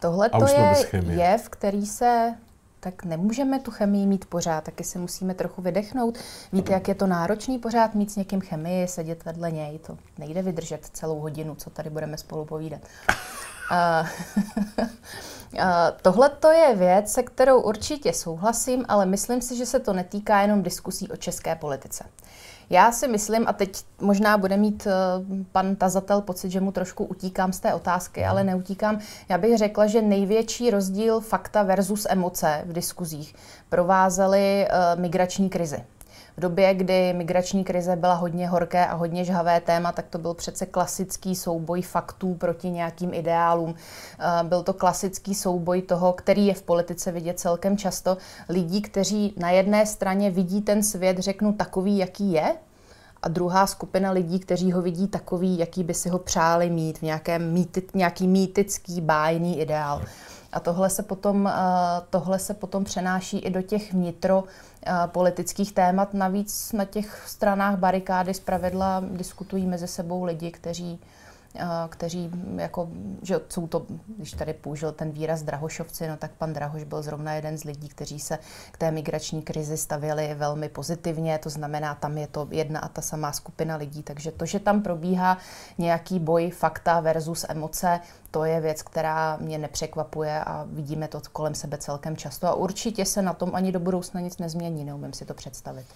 tohle to je jev, který se tak nemůžeme tu chemii mít pořád, taky si musíme trochu vydechnout. Víte, jak je to náročný pořád mít s někým chemii, sedět vedle něj, to nejde vydržet celou hodinu, co tady budeme spolu povídat. *laughs* Tohle to je věc, se kterou určitě souhlasím, ale myslím si, že se to netýká jenom diskusí o české politice. Já si myslím, a teď možná bude mít eh, pan tazatel pocit, že mu trošku utíkám z té otázky, ale neutíkám. Já bych řekla, že největší rozdíl fakta versus emoce v diskuzích provázely eh, migrační krizi. V době, kdy migrační krize byla hodně horké a hodně žhavé téma, tak to byl přece klasický souboj faktů proti nějakým ideálům. Eh, Byl to klasický souboj toho, který je v politice vidět celkem často. Lidí, kteří na jedné straně vidí ten svět, řeknu, takový, jaký je, a druhá skupina lidí, kteří ho vidí takový, jaký by si ho přáli mít, v nějakém mýti, nějaký mýtický, bájný ideál. A tohle se potom, eh, tohle se potom přenáší i do těch vnitro eh, politických témat. Navíc na těch stranách barikády zpravidla diskutují mezi sebou lidi, kteří kteří jako, že jsou to, když tady použil ten výraz Drahošovci, no tak pan Drahoš byl zrovna jeden z lidí, kteří se k té migrační krizi stavěli velmi pozitivně, to znamená, tam je to jedna a ta samá skupina lidí, takže to, že tam probíhá nějaký boj fakta versus emoce, to je věc, která mě nepřekvapuje a vidíme to kolem sebe celkem často a určitě se na tom ani do budoucna nic nezmění, neumím si to představit.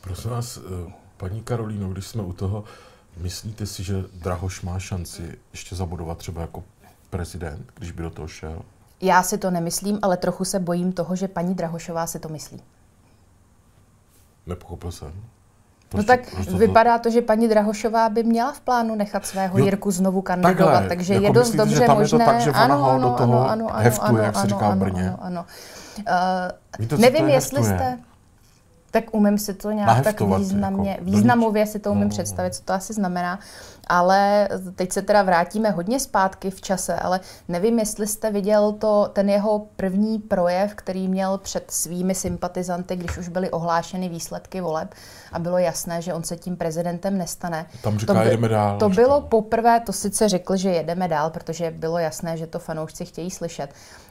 Prosím vás, eh, paní Karolíno, když jsme u toho, myslíte si, že Drahoš má šanci ještě zabudovat třeba jako prezident, když by do toho šel? Já si to nemyslím, ale trochu se bojím toho, že paní Drahošová si to myslí. Nepochopil jsem. No Proč- tak proč to- vypadá to, že paní Drahošová by měla v plánu nechat svého Jo, Jirku znovu kandidovat, takhle, takže jako je dost myslíte, že dobře tam je to možné. tak, že ona ho do toho heftuje, jak se říká v ano, Brně? Ano, ano. Víte, Uh, co to nevím, je jestli jste... Tak umím si to nějak tak Naheftovat, významně, jako, významově si to umím No. představit, co to asi znamená. Ale teď se teda vrátíme hodně zpátky v čase, ale nevím, jestli jste viděl to, ten jeho první projev, který měl před svými sympatizanty, když už byly ohlášeny výsledky voleb a bylo jasné, že on se tím prezidentem nestane. Tam říká, jedeme dál, To bylo poprvé, to sice řekl, že jedeme dál, protože bylo jasné, že to fanoušci chtějí slyšet,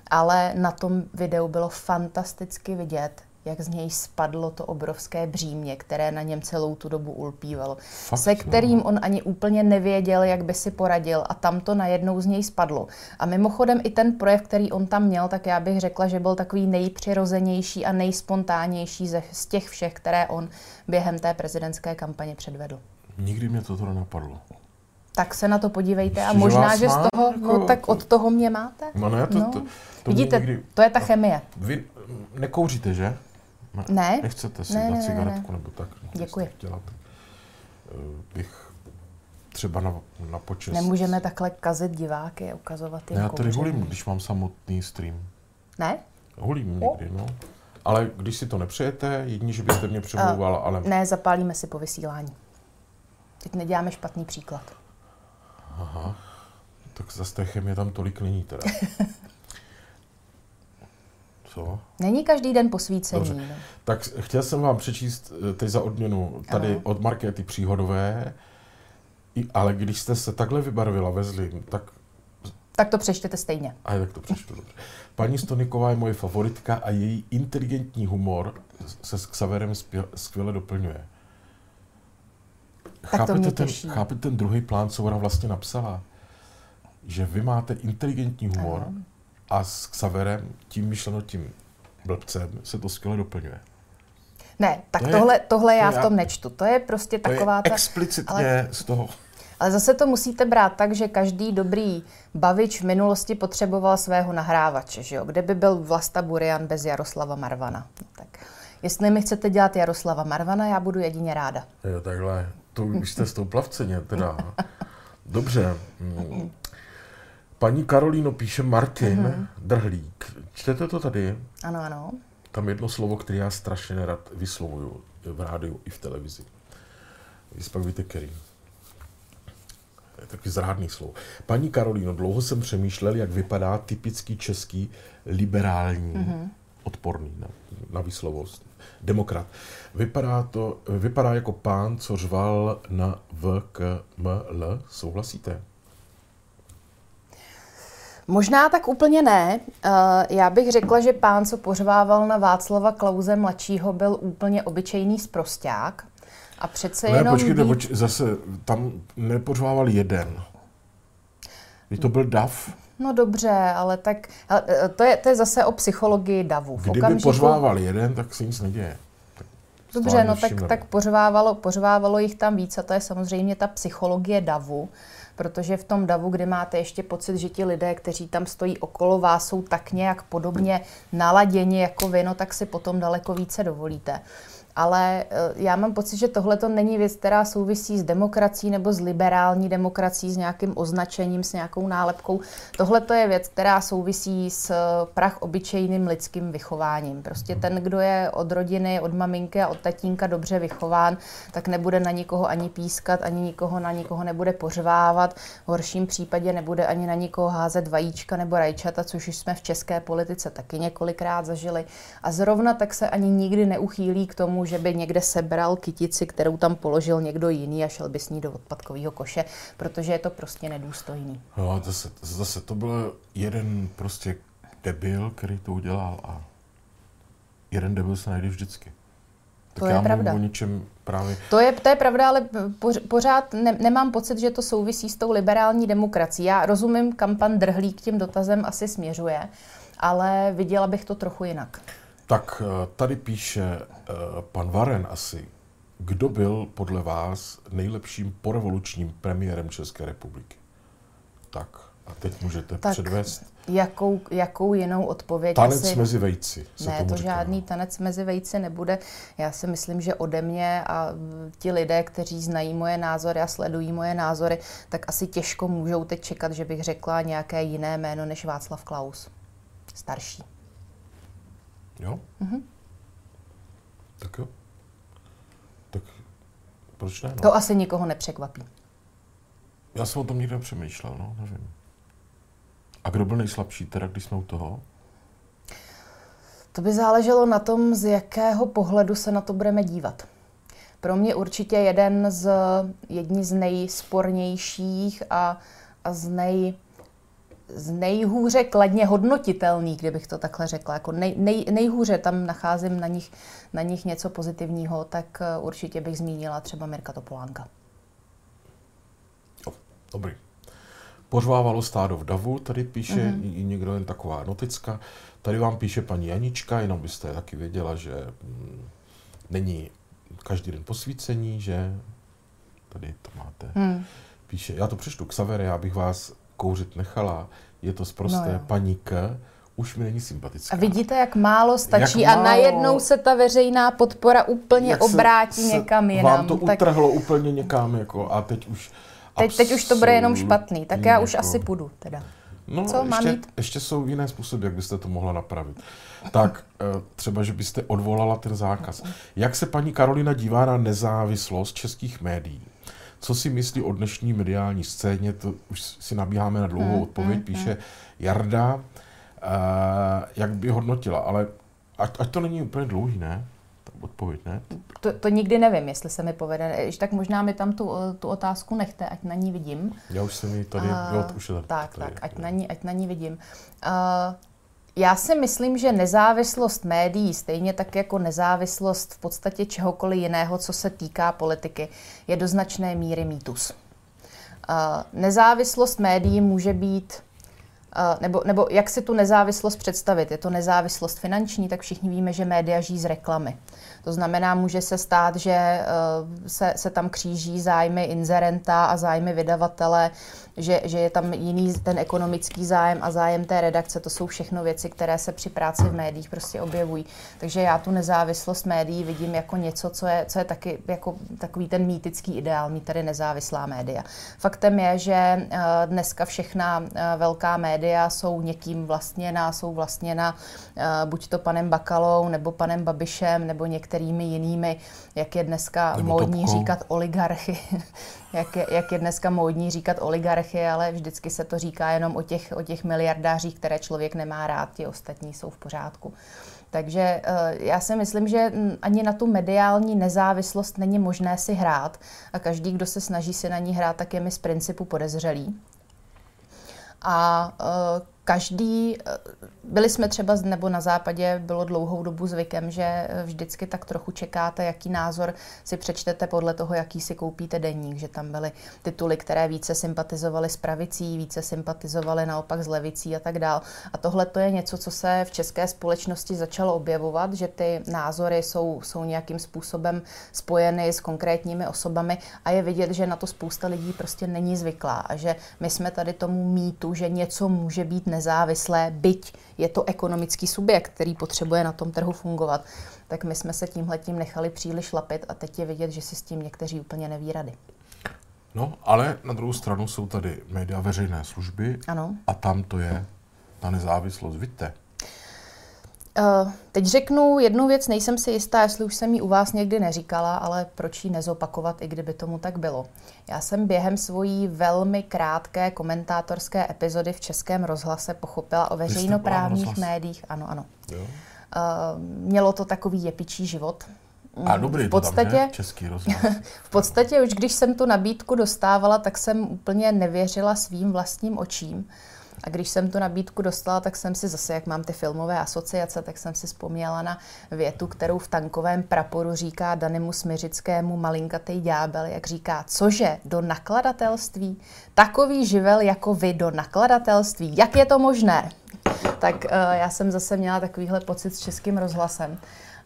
ale na tom videu bylo fantasticky vidět, jak z něj spadlo to obrovské břímě, které na něm celou tu dobu ulpívalo, Fakt, se jo. kterým on ani úplně nevěděl, jak by si poradil a tam to najednou z něj spadlo. A mimochodem i ten projev, který on tam měl, tak já bych řekla, že byl takový nejpřirozenější a nejspontánnější ze, z těch všech, které on během té prezidentské kampaně předvedl. Nikdy mě toto nenapadlo. Tak se na to podívejte a že možná, vás že z toho, jako- no tak od toho mě máte. No ne, to, to, to mě Vidíte, nikdy... to je ta chemie. Vy nekouříte, že? Ne. Nechcete si Ne, dát ne, ne, cigaretku ne. nebo tak? Děkuji. Dělat. bych třeba na, na počest... Nemůžeme takhle kazit diváky a ukazovat jim Ne, já tady hulím, když mám samotný stream. Ne? Hulím někdy, no. Ale když si to nepřejete, jedině, že byste mě přemlouvala, ale... Ne, zapálíme si po vysílání. Teď neděláme špatný příklad. Aha. Tak za stechem je tam tolik není teda. *laughs* Co? Není každý den posvícení. Dobře. no. Tak chtěl jsem vám přečíst eh, teď za odměnu tady Ano. od Markéty Příhodové, I, ale když jste se takhle vybarvila ve zlým, tak Tak to přečtěte stejně. A tak to přečtu dobře. Paní Stoniková je moje favoritka a její inteligentní humor se s Xaverem skvěle doplňuje. to mě ten, chápete ten druhý plán, co ona vlastně napsala? Že vy máte inteligentní humor Ano. A s Xaverem, tím myšleno tím blbcem, se to skvěle doplňuje. Ne, tak To je- tohle, tohle já to v tom já- nečtu. To je prostě To taková je ta... explicitně ale- z toho... Ale zase to musíte brát tak, že každý dobrý bavič v minulosti potřeboval svého nahrávače, že jo? Kde by byl Vlasta Burian bez Jaroslava Marvana? No, tak jestli mi chcete dělat Jaroslava Marvana, já budu jedině ráda. Jo, takhle, to už jste stoupla v ceně, teda. Dobře. *laughs* Paní Karolíno píše Martin Mhm. Drhlík. Čtete to tady? Ano, ano. Tam jedno slovo, které já strašně nerad vyslovuju v rádiu i v televizi. Vy pak víte, který. Je taky zrádný slovo. Paní Karolíno, dlouho jsem přemýšlel, jak vypadá typický český liberální, mm-hmm. odporný na, na výslovost, demokrat. Vypadá, to, vypadá jako pán, co řval na VKML. Souhlasíte? Možná tak úplně ne. Eh, Já bych řekla, že pán, co pořvával na Václava Klauze mladšího, byl úplně obyčejný sprosták. A přece Ne, jenom počkejte, být- poč- zase tam nepořvával jeden. Vy to byl DAF. No dobře, ale tak ale, eh, to je, to je zase o psychologii davu. V Kdyby okamžiku- pořvával jeden, tak se nic neděje. Tak Dobře, no tak, tak pořvávalo, pořvávalo jich tam víc a to je samozřejmě ta psychologie davu, protože v tom davu, kdy máte ještě pocit, že ti lidé, kteří tam stojí okolo vás, jsou tak nějak podobně naladěni jako vy, no tak si potom daleko více dovolíte. Ale eh, já mám pocit, že tohle to není věc, která souvisí s demokracií nebo s liberální demokracií, s nějakým označením, s nějakou nálepkou. Tohle to je věc, která souvisí s eh, prach obyčejným lidským vychováním. Prostě ten, kdo je od rodiny, od maminky a od tatínka dobře vychován, tak nebude na nikoho ani pískat, ani nikoho na nikoho nebude pořvávat. V horším případě nebude ani na nikoho házet vajíčka nebo rajčata, což jsme v české politice taky několikrát zažili. A zrovna tak se ani nikdy neuchýlí k tomu, že by někde sebral kytici, kterou tam položil někdo jiný a šel by s ní do odpadkového koše, protože je to prostě nedůstojný. A zase, zase to byl jeden prostě debil, který to udělal a jeden debil se najde vždycky. Tak To je já pravda. mluvím o ničem právě... To je, to je pravda, ale poř- pořád ne, nemám pocit, že to souvisí s tou liberální demokracií. Já rozumím, kam pan Drhlík tím dotazem asi směřuje, ale viděla bych to trochu jinak. Tak eh, tady píše eh, pan Varen asi, kdo byl podle vás nejlepším porevolučním premiérem České republiky? Tak a teď můžete Tak předvést Jakou, jakou jinou odpověď tanec asi... mezi vejci. Se Ne, tomu to říká. žádný tanec mezi vejci nebude. Já si myslím, že ode mě a ti lidé, kteří znají moje názory a sledují moje názory, tak asi těžko můžou teď čekat, že bych řekla nějaké jiné jméno než Václav Klaus. Starší. Jo? Mhm. Tak jo. Tak proč ne? No? To asi nikoho nepřekvapí. Já jsem o tom nikdy nepřemýšlel, no, nevím. A kdo byl nejslabší, teda, když jsme u toho? To by záleželo na tom, z jakého pohledu se na to budeme dívat. Pro mě určitě jeden z, jedni z nejspornějších a, a z, nej, z nejhůře kladně hodnotitelných, kdybych to takhle řekla. Jako nej, nej, nejhůře tam nacházím na nich, na nich něco pozitivního, tak eh, určitě bych zmínila třeba Mirka Topolánka. Dobrý. Pořvávalo stádo v davu, tady píše mm-hmm. i někdo jen taková noticka. Tady vám píše paní Janička, jenom byste taky věděla, že mm, není každý den posvícení, že tady to máte. Hmm. Píše, já to přečtu, Xavere, já bych vás kouřit nechala, je to zprosté, No jo. už mi není sympatická. A vidíte, jak málo stačí Jak a málo. najednou se ta veřejná podpora úplně Jak se- obrátí se někam jinam. Vám to tak utrhlo úplně někam, jako, a teď už... teď, teď už to bude jenom špatný, tak já už jako- asi půjdu teda. No, Co, mám ještě, jít? ještě jsou jiné způsoby, jak byste to mohla napravit. Tak *laughs* eh, třeba, že byste odvolala ten zákaz. Jak se paní Karolina dívá na nezávislost českých médií? Co si myslí o dnešní mediální scéně? To už si nabíháme na dlouhou Hmm, odpověď, píše Jarda. Eh, jak by hodnotila? Ale ať, ať to není úplně dlouhý, ne? Ta odpověď, ne? To, to nikdy nevím, jestli se mi povede. Když tak možná mi tam tu, tu otázku nechte, ať na ní vidím. Já už jsem ji tady, A- jo, už je tady. tak, tady, tak, ať jo. na ní, ať na ní vidím. Uh, já si myslím, že nezávislost médií, stejně tak jako nezávislost v podstatě čehokoliv jiného, co se týká politiky, je do značné míry mýtus. Uh, nezávislost médií může být Uh, nebo, nebo jak si tu nezávislost představit? Je to nezávislost finanční, tak všichni víme, že média žijí z reklamy. To znamená, může se stát, že uh, se, se tam kříží zájmy inzerenta a zájmy vydavatele, že, že je tam jiný ten ekonomický zájem a zájem té redakce. To jsou všechno věci, které se při práci v médiích prostě objevují. Takže já tu nezávislost médií vidím jako něco, co je, co je taky jako takový ten mýtický ideál, mít tady nezávislá média. Faktem je, že uh, dneska všechna uh, velká média jsou někým vlastněna, jsou vlastněna buď to panem Bakalou, nebo panem Babišem, nebo některými jinými, jak je dneska Nebo módní Topkou. říkat oligarchy, *laughs* jak, je, jak je dneska módní říkat oligarchy, ale vždycky se to říká jenom o těch, o těch miliardářích, které člověk nemá rád, ti ostatní jsou v pořádku. Takže eh, já si myslím, že ani na tu mediální nezávislost není možné si hrát a každý, kdo se snaží si na ní hrát, tak je mi z principu podezřelý. A uh, každý, uh, byli jsme třeba, nebo na západě bylo dlouhou dobu zvykem, že eh, vždycky tak trochu čekáte, jaký názor si přečtete podle toho, jaký si koupíte denník, že tam byly tituly, které více sympatizovaly s pravicí, více sympatizovaly naopak s levicí a tak dál. A tohle to je něco, co se v české společnosti začalo objevovat, že ty názory jsou, jsou nějakým způsobem spojeny s konkrétními osobami a je vidět, že na to spousta lidí prostě není zvyklá a že my jsme tady tomu mýtu, že něco může být nezávislé, byť je to ekonomický subjekt, který potřebuje na tom trhu fungovat, tak my jsme se tímhletím nechali příliš lapit a teď je vidět, že si s tím někteří úplně neví rady. No, ale na druhou stranu jsou tady média veřejné služby Ano. a tam to je ta nezávislost. Vidíte? Uh, teď řeknu jednu věc, nejsem si jistá, jestli už jsem ji u vás někdy neříkala, ale proč ji nezopakovat, i kdyby tomu tak bylo. Já jsem během svojí velmi krátké komentátorské epizody v Českém rozhlase pochopila o veřejnoprávních médiích. Ano, ano. Jo? Uh, mělo to takový jepičí život. A dobrý v to tam, podstatě? Český *laughs* rozhlas. v podstatě už když jsem tu nabídku dostávala, tak jsem úplně nevěřila svým vlastním očím. A když jsem tu nabídku dostala, tak jsem si zase, jak mám ty filmové asociace, tak jsem si vzpomněla na větu, kterou v tankovém praporu říká Danimu Smiřickému malinkatej ďábel, jak říká, cože, do nakladatelství? Takový živel jako vy do nakladatelství, jak je to možné? Tak uh, já jsem zase měla takovýhle pocit s českým rozhlasem.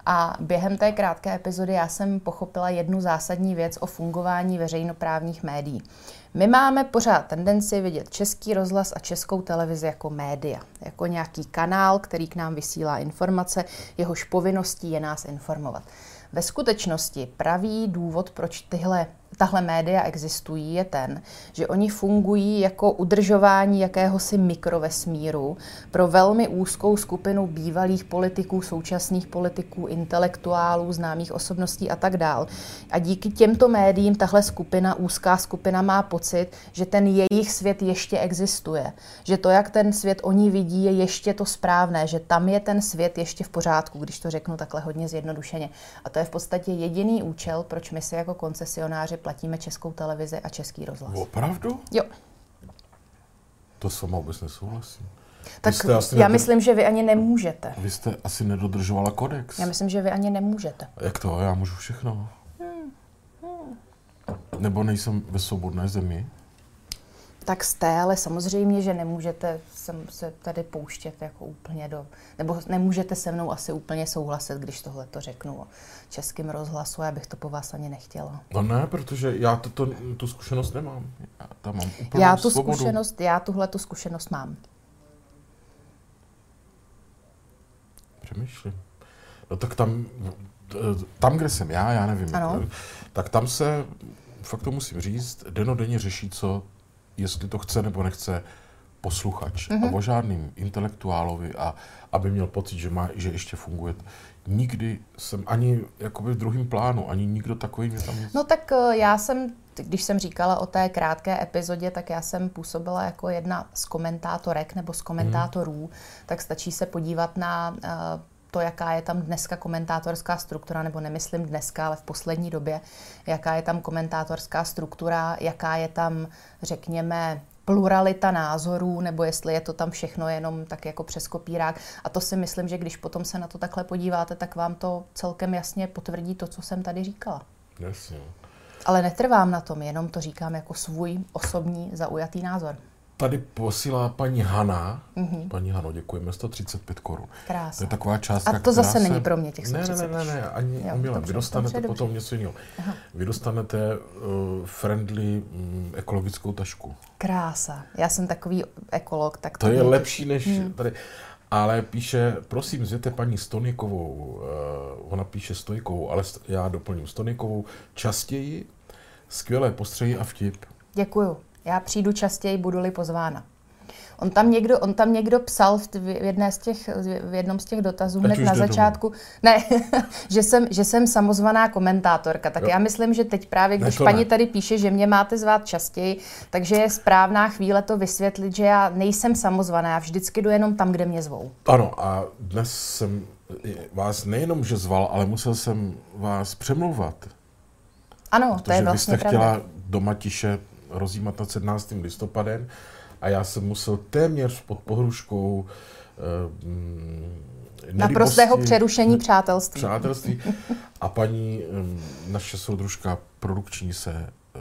A během té krátké epizody já jsem pochopila jednu zásadní věc o fungování veřejnoprávních médií. My máme pořád tendenci vidět český rozhlas a českou televizi jako média, jako nějaký kanál, který k nám vysílá informace, jehož povinností je nás informovat. Ve skutečnosti pravý důvod, proč tyhle, tahle média existují, je ten, že oni fungují jako udržování jakéhosi mikrovesmíru pro velmi úzkou skupinu bývalých politiků, současných politiků, intelektuálů, známých osobností a tak dál. A díky těmto médiím tahle skupina, úzká skupina má pocit, že ten jejich svět ještě existuje. Že to, jak ten svět oni vidí, je ještě to správné, že tam je ten svět ještě v pořádku, když to řeknu takhle hodně zjednodušeně. A to je v podstatě jediný účel, proč my si jako koncesionáři platíme českou televizi a český rozhlas. Opravdu? Jo, To s váma vůbec nesouhlasím. tak já nedr- myslím, že vy ani nemůžete. Vy jste asi nedodržovala kodex. Já myslím, že vy ani nemůžete. Jak to? Já můžu všechno. Nebo nejsem ve svobodné zemi? Tak jste, ale samozřejmě, že nemůžete sem se tady pouštět jako úplně do... Nebo nemůžete se mnou asi úplně souhlasit, když tohle to řeknu o českém rozhlasu, já bych to po vás ani nechtěla. No ne, protože já to, to, tu zkušenost nemám. Já tam mám úplnou Já tu svobodu. zkušenost, já tuhle tu zkušenost mám. přemýšlím. No tak tam, tam, kde jsem já, já nevím, Ano. tak tam se, fakt to musím říct, denodenně řeší, co, jestli to chce nebo nechce posluchač. Mhm. Mm-hmm. A o žádným intelektuálovi, a aby měl pocit, že, má, že ještě funguje. Nikdy jsem ani jakoby v druhém plánu, ani nikdo takový mě tam. No tak eh, já jsem, když jsem říkala o té krátké epizodě, tak já jsem působila jako jedna z komentátorek nebo z komentátorů, Mhm. tak stačí se podívat na eh, to, jaká je tam dneska komentátorská struktura, nebo nemyslím dneska, ale v poslední době, jaká je tam komentátorská struktura, jaká je tam, řekněme, pluralita názorů, nebo jestli je to tam všechno jenom tak jako přes kopírák. A to si myslím, že když potom se na to takhle podíváte, tak vám to celkem jasně potvrdí to, co jsem tady říkala. Jasně. Ale netrvám na tom, jenom to říkám jako svůj osobní zaujatý názor. Tady posílá paní Hana. Mm-hmm. Paní Hano, děkujeme, 135 korun. Krása. To je taková částka, A to zase která není se... pro mě těch Ne, ne, ne, 135. ne, ne, ani Jo, omylem. dobře, Vy dostanete dobře, potom něco jiného. Vy dostanete uh, friendly um, ekologickou tašku. Krása. Já jsem takový ekolog, tak To je mě lepší než Hmm. tady. Ale píše, prosím, zvěte paní Stonikovou, uh, ona píše Stojkovou, ale st- já doplním Stonikovou, častěji, skvělé postřehy a vtip. Děkuju. Já přijdu častěji, budu-li pozvána. On tam někdo, on tam někdo psal v, jedné z těch, v jednom z těch dotazů hned na domů. začátku, ne, *laughs* že, jsem, že jsem samozvaná komentátorka. Tak Jo. já myslím, že teď právě, Ne, když to paní ne. tady píše, že mě máte zvát častěji, takže je správná chvíle to vysvětlit, že já nejsem samozvaná, já vždycky jdu jenom tam, kde mě zvou. Ano, a dnes jsem vás nejenom že zval, ale musel jsem vás přemlouvat. Ano, to je vy vlastně jste pravda. chtěla doma tiše rozjímat nad 17. listopadem a já jsem musel téměř pod pohruškou eh, mm, Naprostého přerušení přátelství. přátelství. *laughs* A paní, naše soudružka produkční se eh,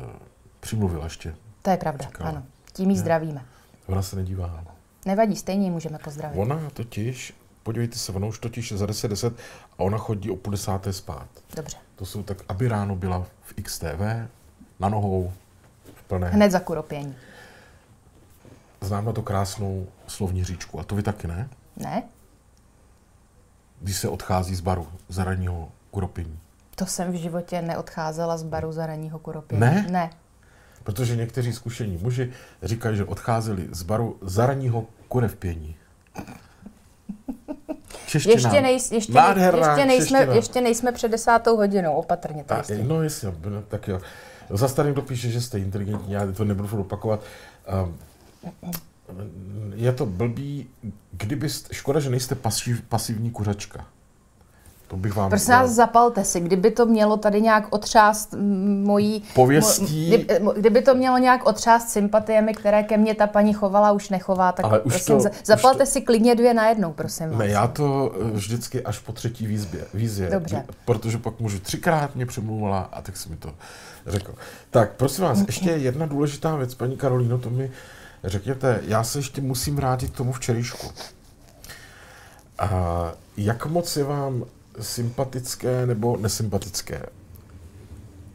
přimluvila ještě. To je pravda, Čekala. ano. Tím ji zdravíme. Ona se nedívá. Nevadí, stejně ji můžeme pozdravit. Ona totiž, podívejte se, ona už totiž je za 10, a ona chodí o půl desáté spát. Dobře. To jsou tak, aby ráno byla v XTV, na nohou, plné. Hned za kuropění. Znám na to krásnou slovní říčku. A to vy taky ne? Ne? Když se odchází z baru z ranního kuropění. To jsem v životě neodcházela z baru za ranního kuropění. Ne? Ne. Protože někteří zkušení muži říkají, že odcházeli z baru za ranního kurevpění. *laughs* Čeština. Ještě, nejs, ještě, Nádherná ještě, nejsme, čeština. ještě nejsme před desátou hodinou, opatrně A, tady. s tím. no jasně, no, tak jo. Zase tady někdo píše, že jste inteligentní, já to nebudu furt opakovat. Um, je to blbý, kdybyste, škoda, že nejste pasiv, pasivní kuřačka. To bych vám... Prosím vás, zapalte si, kdyby to mělo tady nějak otřást mojí... Pověstí. Mo, kdyby, kdyby to mělo nějak otřást sympatiemi, které ke mně ta paní chovala, už nechová, tak Ale už prosím, to- za- už zapalte to- si klidně dvě najednou, prosím vás. Ne, já to eh, vždycky až po třetí výzvě, výzvě Dobře. protože pak můžu třikrát mě přemluvala a tak si mi to řekl. Tak prosím vás, ještě jedna důležitá věc, paní Karolíno, to mi řekněte, já se ještě musím vrátit k tomu včerejšku. A jak moc je vám sympatické nebo nesympatické,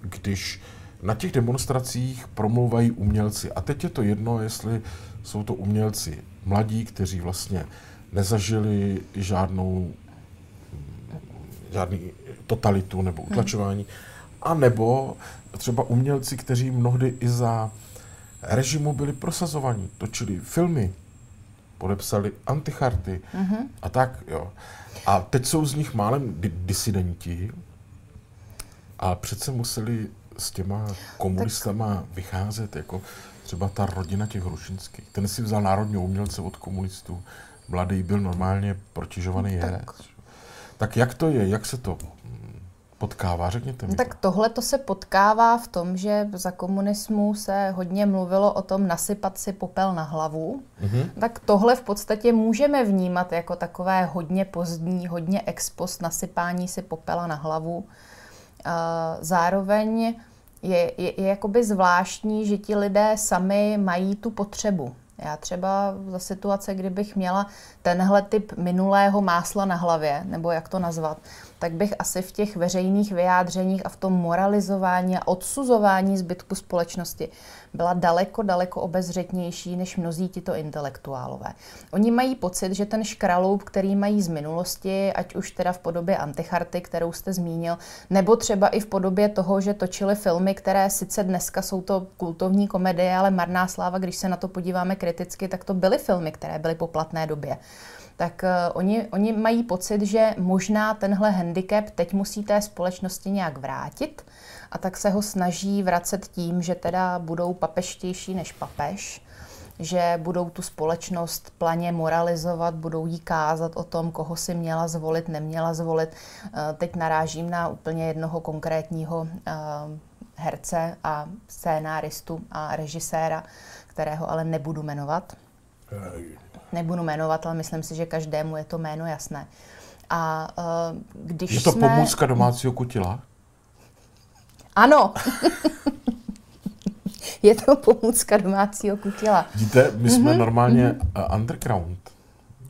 když na těch demonstracích promlouvají umělci. A teď je to jedno, jestli jsou to umělci mladí, kteří vlastně nezažili žádnou žádný totalitu nebo utlačování, a nebo třeba umělci, kteří mnohdy i za režimu byli prosazovaní, točili filmy, podepsali anticharty a tak, jo. A teď jsou z nich málem di- disidenti a přece museli s těma komunistama vycházet, jako třeba ta rodina těch Hrušinských. Ten si vzal národního umělce od komunistů. Mladý byl normálně protěžovaný herec. Tak jak to je, jak se to potkává, řekněte mi. No, tak tohle to se potkává v tom, že za komunismu se hodně mluvilo o tom nasypat si popel na hlavu. Mm-hmm. Tak tohle v podstatě můžeme vnímat jako takové hodně pozdní, hodně ex post nasypání si popela na hlavu. Zároveň je, je, je jakoby zvláštní, že ti lidé sami mají tu potřebu. Já třeba za situace, kdybych měla tenhle typ minulého másla na hlavě, nebo jak to nazvat, tak bych asi v těch veřejných vyjádřeních a v tom moralizování a odsuzování zbytku společnosti byla daleko, daleko obezřetnější než mnozí tito intelektuálové. Oni mají pocit, že ten škraloup, který mají z minulosti, ať už teda v podobě anticharty, kterou jste zmínil, nebo třeba i v podobě toho, že točili filmy, které sice dneska jsou to kultovní komedie, ale marná sláva, když se na to podíváme kriticky, tak to byly filmy, které byly po platné době tak uh, oni, oni mají pocit, že možná tenhle handicap teď musí té společnosti nějak vrátit a tak se ho snaží vracet tím, že teda budou papeštější než papež, že budou tu společnost planě moralizovat, budou jí kázat o tom, koho si měla zvolit, neměla zvolit. Uh, teď narážím na úplně jednoho konkrétního uh, herce a scénáristu a režiséra, kterého ale nebudu jmenovat nebudu jmenovat, ale myslím si, že každému je to jméno jasné. A uh, když Je to jsme... pomůcka domácího kutila? Ano. *laughs* je to pomůcka domácího kutila. Víte, my jsme mm-hmm. normálně mm-hmm. underground.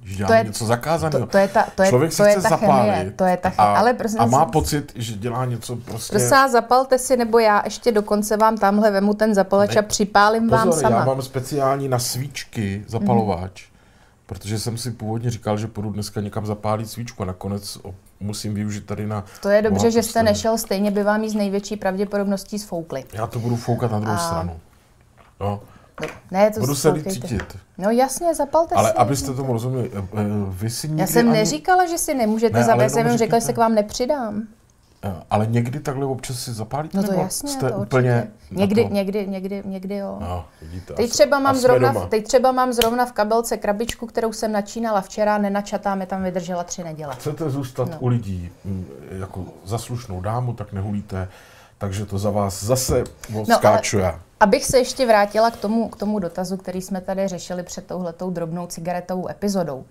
Že to je, něco zakázaného. To, to je ta, to je, Člověk to je chce ta zapálit chemie, to je ta chemie. a, ale prosím, a má pocit, že dělá něco prostě... Prosím zapalte si, nebo já ještě dokonce vám tamhle vemu ten zapalač ne, a připálím pozor, vám sama. já mám speciální na svíčky zapalovač. Mm protože jsem si původně říkal, že půjdu dneska někam zapálit svíčku a nakonec musím využít tady na... To je dobře, že jste nešel, stejně by vám jí z největší pravděpodobností sfoukli. Já to budu foukat na druhou a... stranu. No. Ne, to Budu se cítit. No jasně, zapalte Ale si. abyste to rozuměli, eh, eh, vy si Já jsem ani... neříkala, že si nemůžete ne, zavést, jsem řekla, že se k vám nepřidám. Eh, ale někdy takhle občas si zapálíte? No to nebo jasně, jste to úplně někdy, někdy, někdy, někdy jo. No, vidíte, teď, třeba mám zrovna, teď třeba mám zrovna v kabelce krabičku, kterou jsem načínala včera, nenačatá, mi tam vydržela tři neděle. Chcete zůstat no. u lidí mm, jako za slušnou dámu, tak nehulíte, takže to za vás zase odskáču no, já. Abych se ještě vrátila k tomu, k tomu dotazu, který jsme tady řešili před touhletou drobnou cigaretovou epizodou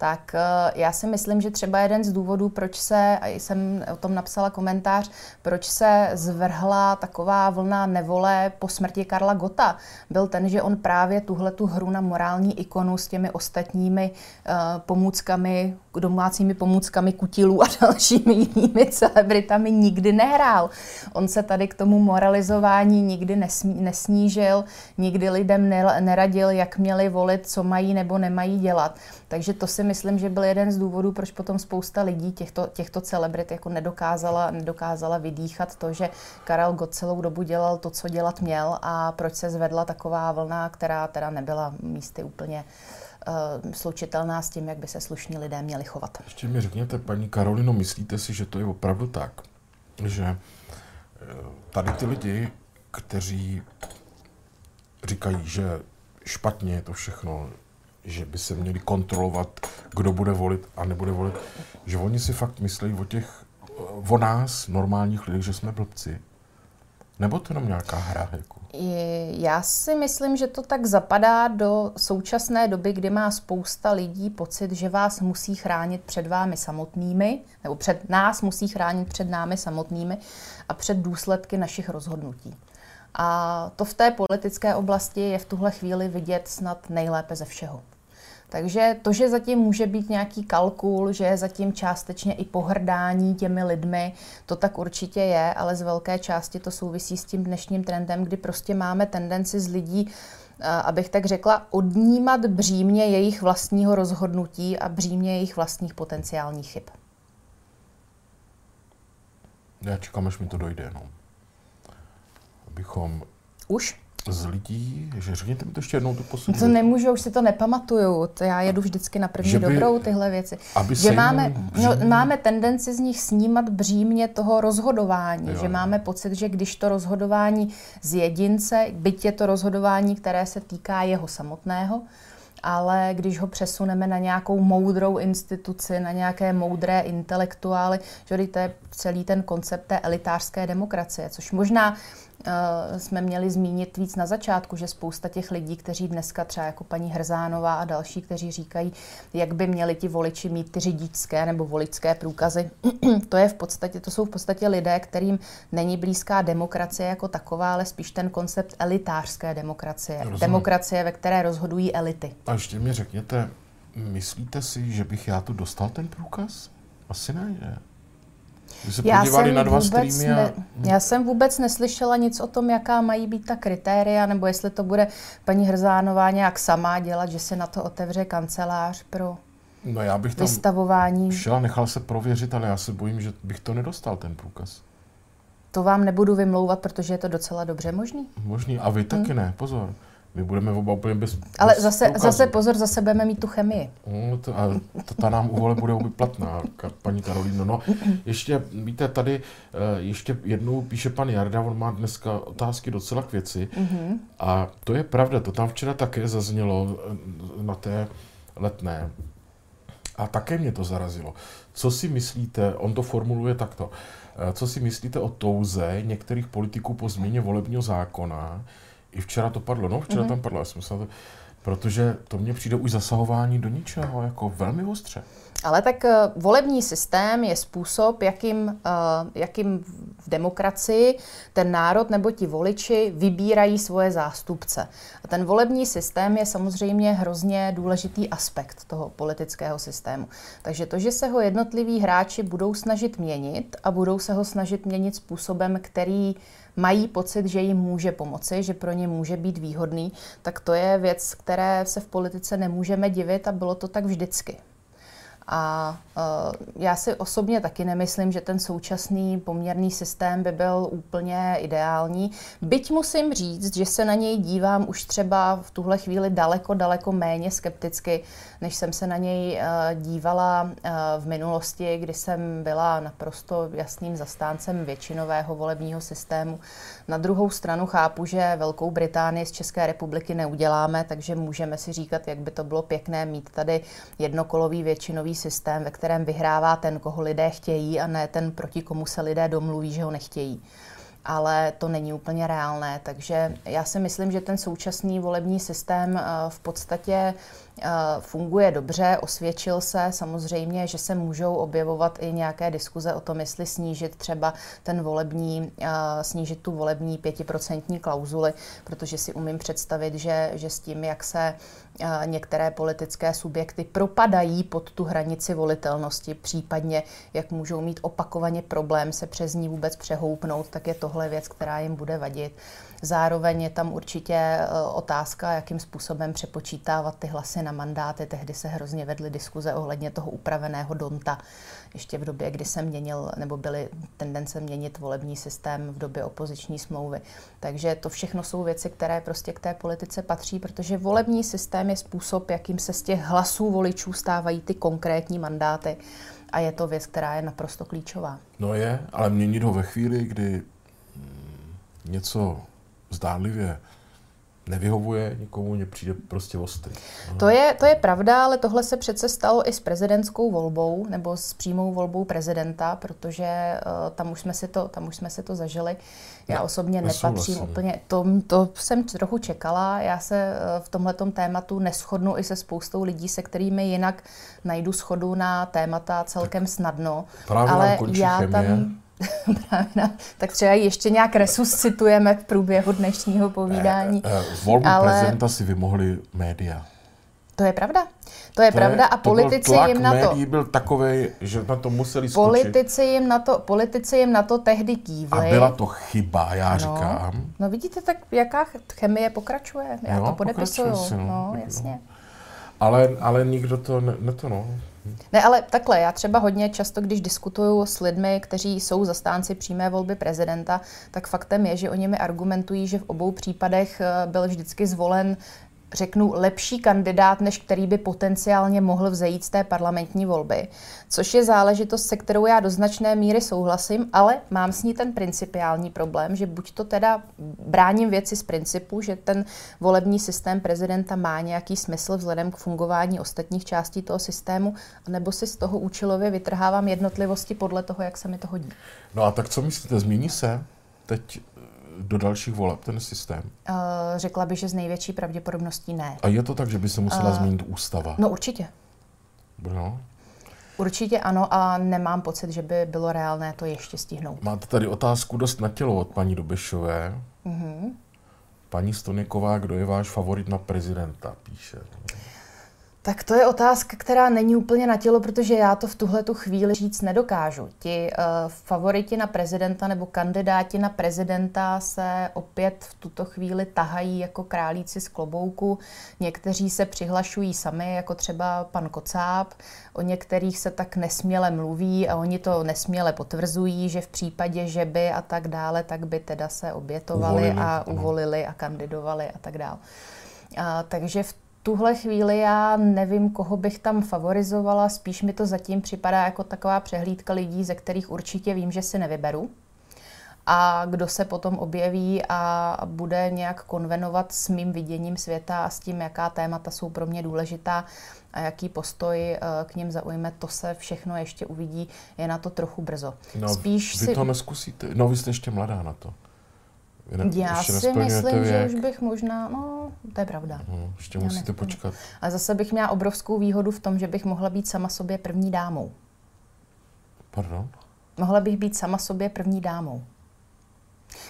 tak eh, já si myslím, že třeba jeden z důvodů, proč se, a jsem o tom napsala komentář, proč se zvrhla taková vlna nevole po smrti Karla Gota, byl ten, že on právě tuhle tu hru na morální ikonu s těmi ostatními uh, pomůckami, domácími pomůckami kutilů a *laughs* dalšími jinými celebritami nikdy nehrál. On se tady k tomu moralizování nikdy nesmí, nesnížil, nikdy lidem neradil, jak měli volit, co mají nebo nemají dělat. Takže to si myslím, že byl jeden z důvodů, proč potom spousta lidí těchto, těchto celebrit jako nedokázala, nedokázala vydýchat to, že Karel Gott celou dobu dělal to, co dělat měl a proč se zvedla taková vlna, která teda nebyla místy úplně uh, slučitelná s tím, jak by se slušní lidé měli chovat. Ještě mi řekněte, paní Karolino, myslíte si, že to je opravdu tak, že eh, tady ty lidi, kteří říkají, že špatně je to všechno, že by se měli kontrolovat, kdo bude volit a nebude volit, že oni si fakt myslí o těch, o nás, normálních lidí, že jsme blbci. Nebo to jenom nějaká hra? Jako? Já si myslím, že to tak zapadá do současné doby, kdy má spousta lidí pocit, že vás musí chránit před vámi samotnými, nebo před nás musí chránit před námi samotnými a před důsledky našich rozhodnutí. A to v té politické oblasti je v tuhle chvíli vidět snad nejlépe ze všeho. Takže to, že zatím může být nějaký kalkul, že je zatím částečně i pohrdání těmi lidmi, to tak určitě je, ale z velké části to souvisí s tím dnešním trendem, kdy prostě máme tendenci z lidí, abych tak řekla, odnímat břímě jejich vlastního rozhodnutí a břímě jejich vlastních potenciálních chyb. Já čekám, až mi to dojde. No. Abychom už? z lidí, že řekněte mi to ještě jednou tu poslední. To nemůžu, už si to nepamatuju. To já jedu vždycky na první by, dobrou tyhle věci. Aby že máme, no, máme tendenci z nich snímat břímě toho rozhodování. Jo. Že máme pocit, že když to rozhodování z jedince, byť je to rozhodování, které se týká jeho samotného, ale když ho přesuneme na nějakou moudrou instituci, na nějaké moudré intelektuály, že to je celý ten koncept té elitářské demokracie, což možná jsme měli zmínit víc na začátku, že spousta těch lidí, kteří dneska třeba jako paní Hrzánová a další, kteří říkají, jak by měli ti voliči mít ty řidičské nebo voličské průkazy, *clears throat* to, je v podstatě, to jsou v podstatě lidé, kterým není blízká demokracie jako taková, ale spíš ten koncept elitářské demokracie. Rozumím. Demokracie, ve které rozhodují elity. A ještě mi řekněte, myslíte si, že bych já tu dostal ten průkaz? Asi ne, že? Se Já podívali jsem, na dva vůbec streamy a... ne, já jsem vůbec neslyšela nic o tom, jaká mají být ta kritéria, nebo jestli to bude paní Hrzánová nějak sama dělat, že se na to otevře kancelář pro No já bych tam vystavování. šel nechal se prověřit, ale já se bojím, že bych to nedostal, ten průkaz. To vám nebudu vymlouvat, protože je to docela dobře možný. Možný. A vy taky ne, pozor. My budeme oba úplně bez. Ale bez zase, průkazu. zase pozor, zase budeme mít tu chemii. No, to, a to, ta nám u vole bude platná, paní Karolíno. No, ještě, víte, tady eh, ještě jednou píše pan Jarda, on má dneska otázky docela k věci. Mm-hmm. A to je pravda, to tam včera také zaznělo eh, na té letné. A také mě to zarazilo. Co si myslíte, on to formuluje takto, eh, co si myslíte o touze některých politiků po změně volebního zákona? I včera to padlo, no včera mm-hmm. tam padlo, já jsem se na to, protože to mně přijde už zasahování do ničeho, jako velmi ostře. Ale tak eh, volební systém je způsob, jakým, eh, jakým v demokracii ten národ nebo ti voliči vybírají svoje zástupce. A ten volební systém je samozřejmě hrozně důležitý aspekt toho politického systému. Takže to, že se ho jednotliví hráči budou snažit měnit a budou se ho snažit měnit způsobem, který mají pocit, že jim může pomoci, že pro ně může být výhodný, tak to je věc, které se v politice nemůžeme divit a bylo to tak vždycky. A uh, já si osobně taky nemyslím, že ten současný poměrný systém by byl úplně ideální. Byť musím říct, že se na něj dívám už třeba v tuhle chvíli daleko, daleko méně skepticky, než jsem se na něj uh, dívala uh, v minulosti, kdy jsem byla naprosto jasným zastáncem většinového volebního systému. Na druhou stranu chápu, že Velkou Británii z České republiky neuděláme, takže můžeme si říkat, jak by to bylo pěkné mít tady jednokolový většinový systém, ve kterém vyhrává ten, koho lidé chtějí a ne ten, proti komu se lidé domluví, že ho nechtějí. Ale to není úplně reálné, takže já si myslím, že ten současný volební systém eh, v podstatě funguje dobře, osvědčil se. Samozřejmě, že se můžou objevovat i nějaké diskuze o tom, jestli snížit třeba ten volební, eh, snížit tu volební pětiprocentní klauzuli, protože si umím představit, že, že s tím, jak se některé politické subjekty propadají pod tu hranici volitelnosti, případně jak můžou mít opakovaně problém se přes ní vůbec přehoupnout, tak je tohle věc, která jim bude vadit. Zároveň je tam určitě otázka, jakým způsobem přepočítávat ty hlasy na mandáty. Tehdy se hrozně vedly diskuze ohledně toho upraveného donta, ještě v době, kdy se měnil, nebo byly tendence měnit volební systém v době opoziční smlouvy. Takže to všechno jsou věci, které prostě k té politice patří, protože volební systém je způsob, jakým se z těch hlasů voličů stávají ty konkrétní mandáty. A je to věc, která je naprosto klíčová. No je, ale měnit ho ve chvíli, kdy něco zdánlivě nevyhovuje nikomu, mně přijde prostě ostrý. To je, to je pravda, ale tohle se přece stalo i s prezidentskou volbou nebo s přímou volbou prezidenta, protože uh, tam, už jsme si to, tam už jsme si to zažili. Já ne, osobně nepatřím úplně, to, to jsem trochu čekala, já se uh, v tomhletom tématu neschodnu i se spoustou lidí, se kterými jinak najdu schodu na témata celkem tak snadno. ale já chemie. tam *laughs* tak třeba ještě nějak resuscitujeme v průběhu dněšního povídání. Eh, eh, volbu ale... prezidenta si vymohli média. To je pravda. To je to pravda a politici jim na to... byl takový, že na to museli skočit. Politici jim na to, politici jim na to tehdy kývli. A byla to chyba, já no, říkám. No vidíte, tak jaká chemie pokračuje. Já jo, to podepisuju. Si, no, no, jasně. No. Ale, ale nikdo to, ne, ne to no. Ne, ale takhle, já třeba hodně často, když diskutuju s lidmi, kteří jsou zastánci přímé volby prezidenta, tak faktem je, že oni mi argumentují, že v obou případech byl vždycky zvolen řeknu, lepší kandidát, než který by potenciálně mohl vzejít z té parlamentní volby. Což je záležitost, se kterou já do značné míry souhlasím, ale mám s ní ten principiální problém, že buď to teda bráním věci z principu, že ten volební systém prezidenta má nějaký smysl vzhledem k fungování ostatních částí toho systému, nebo si z toho účelově vytrhávám jednotlivosti podle toho, jak se mi to hodí. No a tak co myslíte, změní se teď do dalších voleb ten systém? Uh, řekla bych, že z největší pravděpodobností ne. A je to tak, že by se musela uh, změnit ústava? No určitě. No. Určitě ano a nemám pocit, že by bylo reálné to ještě stihnout. Máte tady otázku dost na tělo od paní Dobešové. Mm-hmm. Paní Stoniková, kdo je váš favorit na prezidenta, píše. Tak to je otázka, která není úplně na tělo, protože já to v tuhle tu chvíli říct nedokážu. Ti uh, favoriti na prezidenta nebo kandidáti na prezidenta se opět v tuto chvíli tahají jako králíci z klobouku. Někteří se přihlašují sami, jako třeba pan Kocáb. O některých se tak nesměle mluví a oni to nesměle potvrzují, že v případě, že by a tak dále, tak by teda se obětovali uvolili, a uvolili a kandidovali a tak dále. Uh, takže v tuhle chvíli já nevím, koho bych tam favorizovala, spíš mi to zatím připadá jako taková přehlídka lidí, ze kterých určitě vím, že si nevyberu. A kdo se potom objeví a bude nějak konvenovat s mým viděním světa a s tím, jaká témata jsou pro mě důležitá a jaký postoj eh, k ním zaujme, to se všechno ještě uvidí. Je na to trochu brzo. No, Spíš vy si... to neskusíte. No, vy jste ještě mladá na to. Ne, Já si myslím, že už bych možná, no, to je pravda. No, ještě Já musíte nesplně. počkat. Ale zase bych měla obrovskou výhodu v tom, že bych mohla být sama sobě první dámou. Pardon? Mohla bych být sama sobě první dámou.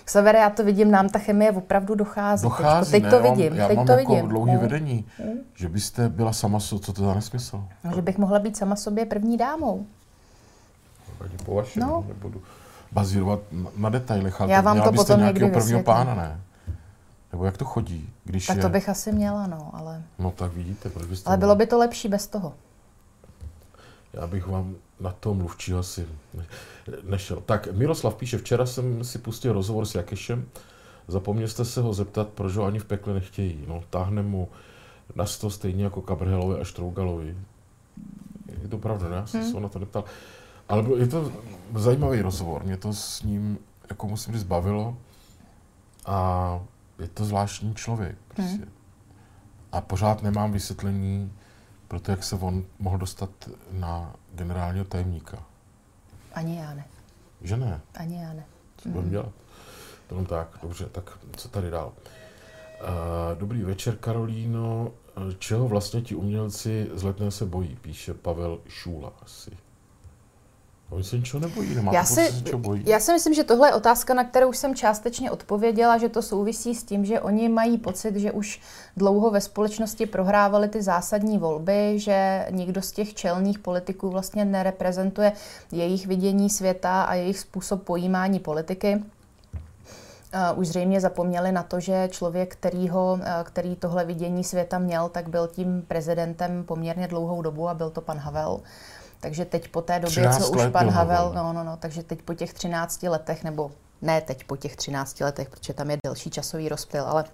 Severe, já to vidím, nám ta chemie opravdu dochází. Dochází, teď ne, to vidím. Já teď mám to jako vidím. dlouhý hmm. vedení, hmm. že byste byla sama sobě, co to za nesmysl? No, že bych mohla být sama sobě první dámou. Ani po vašem, no. nebudu bazírovat na detailech, ale Já vám to potom nějakého prvního pána, ne? Nebo jak to chodí? Když tak je... to bych asi měla, no, ale... No tak vidíte, proč byste... Ale bylo by to lepší bez toho. Já bych vám na to mluvčího asi nešel. Tak Miroslav píše, včera jsem si pustil rozhovor s Jakešem, zapomněl jste se ho zeptat, proč ho ani v pekle nechtějí. No, táhne mu na sto stejně jako Kabrhelovi a Štrougalovi. Je to pravda, ne? Já jsem hmm. se na to neptal. Ale je to zajímavý rozhovor. Mě to s ním, jako musím říct, bavilo. A je to zvláštní člověk. Prostě. Hmm. A pořád nemám vysvětlení pro to, jak se on mohl dostat na generálního tajemníka. Ani já ne. Že ne? Ani já ne. Co budeme hmm. dělat? To tak, dobře, tak co tady dál? Uh, dobrý večer, Karolíno. Čeho vlastně ti umělci z letné se bojí, píše Pavel Šůla asi. Oni se ničeho nebojí, nemá já, si, se bojí. já si myslím, že tohle je otázka, na kterou jsem částečně odpověděla, že to souvisí s tím, že oni mají pocit, že už dlouho ve společnosti prohrávali ty zásadní volby, že nikdo z těch čelných politiků vlastně nereprezentuje jejich vidění světa a jejich způsob pojímání politiky. Uh, už zřejmě zapomněli na to, že člověk, kterýho, uh, který tohle vidění světa měl, tak byl tím prezidentem poměrně dlouhou dobu a byl to pan Havel. Uh, takže teď po té době, co už pan Havel, no, no, no, takže teď po těch 13 letech, nebo ne teď po těch 13 letech, protože tam je delší časový rozptyl, ale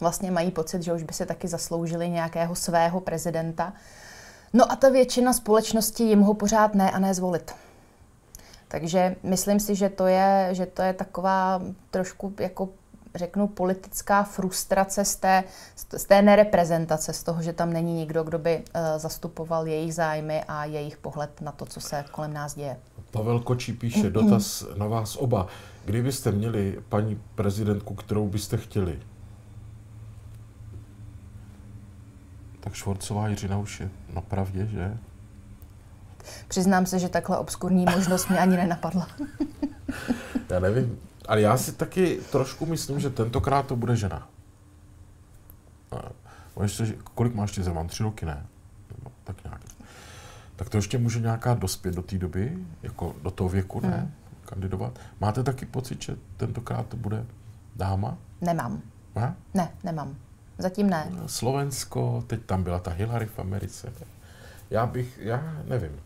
vlastně mají pocit, že už by se taky zasloužili nějakého svého prezidenta. No a ta většina společnosti jim ho pořád ne a ne zvolit. Takže myslím si, že to je, že to je taková trošku jako řeknu, politická frustrace z té, z té nereprezentace, z toho, že tam není nikdo, kdo by uh, zastupoval jejich zájmy a jejich pohled na to, co se kolem nás děje. Pavel Kočí píše dotaz na vás oba. Kdybyste měli paní prezidentku, kterou byste chtěli? Tak Švorcová Jiřina už je na pravdě, že? Přiznám se, že takhle obskurní možnost mě ani nenapadla. *laughs* Já nevím. Ale já si taky trošku myslím, že tentokrát to bude žena. A ještě, kolik máš ty Zeman? Tři roky, ne? Tak nějak. Tak to ještě může nějaká dospět do té doby, jako do toho věku, ne? Hmm. Kandidovat. Máte taky pocit, že tentokrát to bude dáma? Nemám. Ne? Ne, nemám. Zatím ne. Slovensko, teď tam byla ta Hillary v Americe. Já bych, já nevím.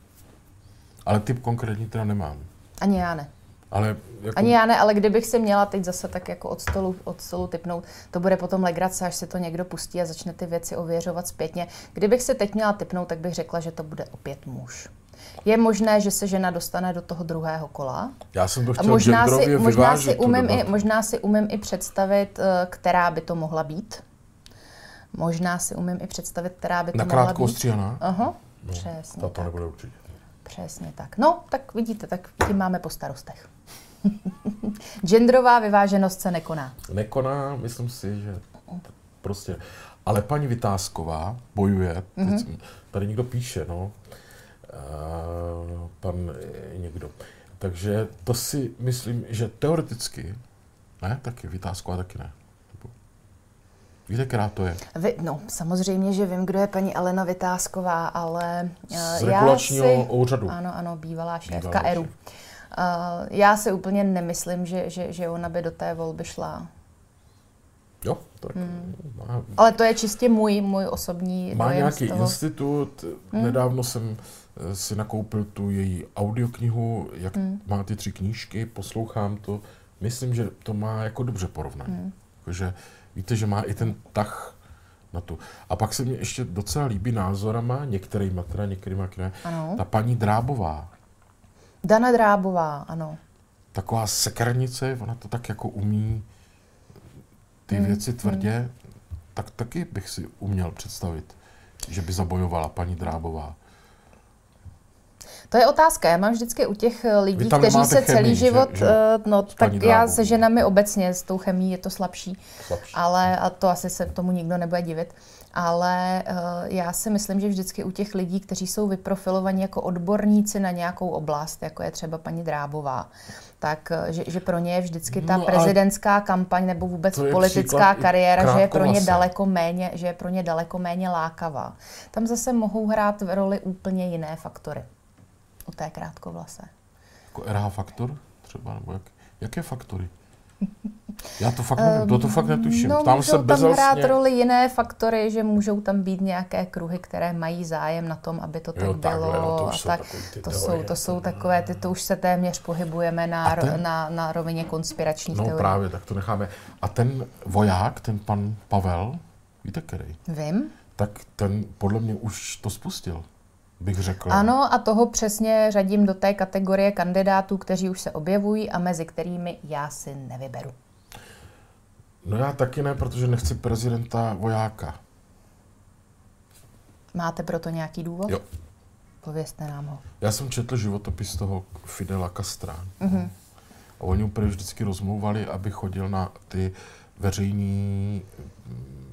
Ale typ konkrétní teda nemám. Ani já ne. Ale jako... Ani já ne, ale kdybych si měla teď zase tak jako od stolu, od stolu typnout, to bude potom legrace, až se to někdo pustí a začne ty věci ověřovat zpětně. Kdybych si teď měla typnout, tak bych řekla, že to bude opět muž. Je možné, že se žena dostane do toho druhého kola. Já jsem to chtěl možná si, možná si, umím i, možná si umím i představit, eh, která by to mohla být. Možná si umím i představit, která by to Na mohla být. Na krátkou Aha, no, přesně to, to nebude určitě. Přesně tak. No, tak vidíte, tak tím máme po starostech. *laughs* Genderová vyváženost se nekoná. Nekoná, myslím si, že prostě. Ale paní Vytázková bojuje, mm-hmm. tady někdo píše, no, uh, pan někdo. Takže to si myslím, že teoreticky, ne, taky Vytázková taky ne. Víte, která to je? Vy, no, samozřejmě, že vím, kdo je paní Alena Vytázková, ale uh, Z regulačního já si, úřadu. Ano, ano, bývalá šéfka Bývalá ERU. Uh, já si úplně nemyslím, že, že, že ona by do té volby šla. Jo, tak hmm. má, Ale to je čistě můj, můj osobní má nějaký toho. institut. Hmm. Nedávno jsem eh, si nakoupil tu její audioknihu, jak hmm. má ty tři knížky, poslouchám to. Myslím, že to má jako dobře porovnání. Hmm. Že víte, že má i ten tah na tu. A pak se mi ještě docela líbí názorama, některýma teda, některýma ne, Ano. ta paní Drábová. Dana Drábová, ano. Taková sekernice, ona to tak jako umí ty hmm. věci tvrdě, tak taky bych si uměl představit, že by zabojovala paní Drábová. To je otázka. Já mám vždycky u těch eh, lidí, kteří se chemii, celý že- život, že? eh, no tak já se ženami obecně s tou chemí je to slabší, Slabší. ale a to asi se tomu nikdo nebude divit. Ale uh, já si myslím, že vždycky u těch lidí, kteří jsou vyprofilovaní jako odborníci na nějakou oblast, jako je třeba paní Drábová, tak že, že pro ně je vždycky ta No, prezidentská kampaň nebo vůbec politická kariéra, že je pro ně daleko méně, že je pro ně daleko méně lákavá. Tam zase mohou hrát v roli úplně jiné faktory u té krátkovlase. Jako RH faktor třeba, nebo jak, jaké faktory? Já to fakt nevím, to, to fakt netuším. No, Tam můžou se tam hrát roli jiné faktory, že můžou tam být nějaké kruhy, které mají zájem na tom, aby to tak Jo, takhle, bylo. no, to a jsou tak. ty to, teorie. jsou, to jsou takové, ty, to už se téměř pohybujeme na, ten- ro- na, na rovině konspiračních No teorií. právě, tak to necháme. A ten voják, ten pan Pavel, víte který? Vím. Tak ten podle mě už to spustil, bych řekl. Ano, a toho přesně řadím do té kategorie kandidátů, kteří už se objevují a mezi kterými já si nevyberu. No já taky ne, protože nechci prezidenta vojáka. Máte proto nějaký důvod? Jo. Povězte nám ho. Já jsem četl životopis toho Fidela Castra. Mhm. Mm-hmm. A oni úplně vždycky rozmlouvali, aby chodil na ty veřejné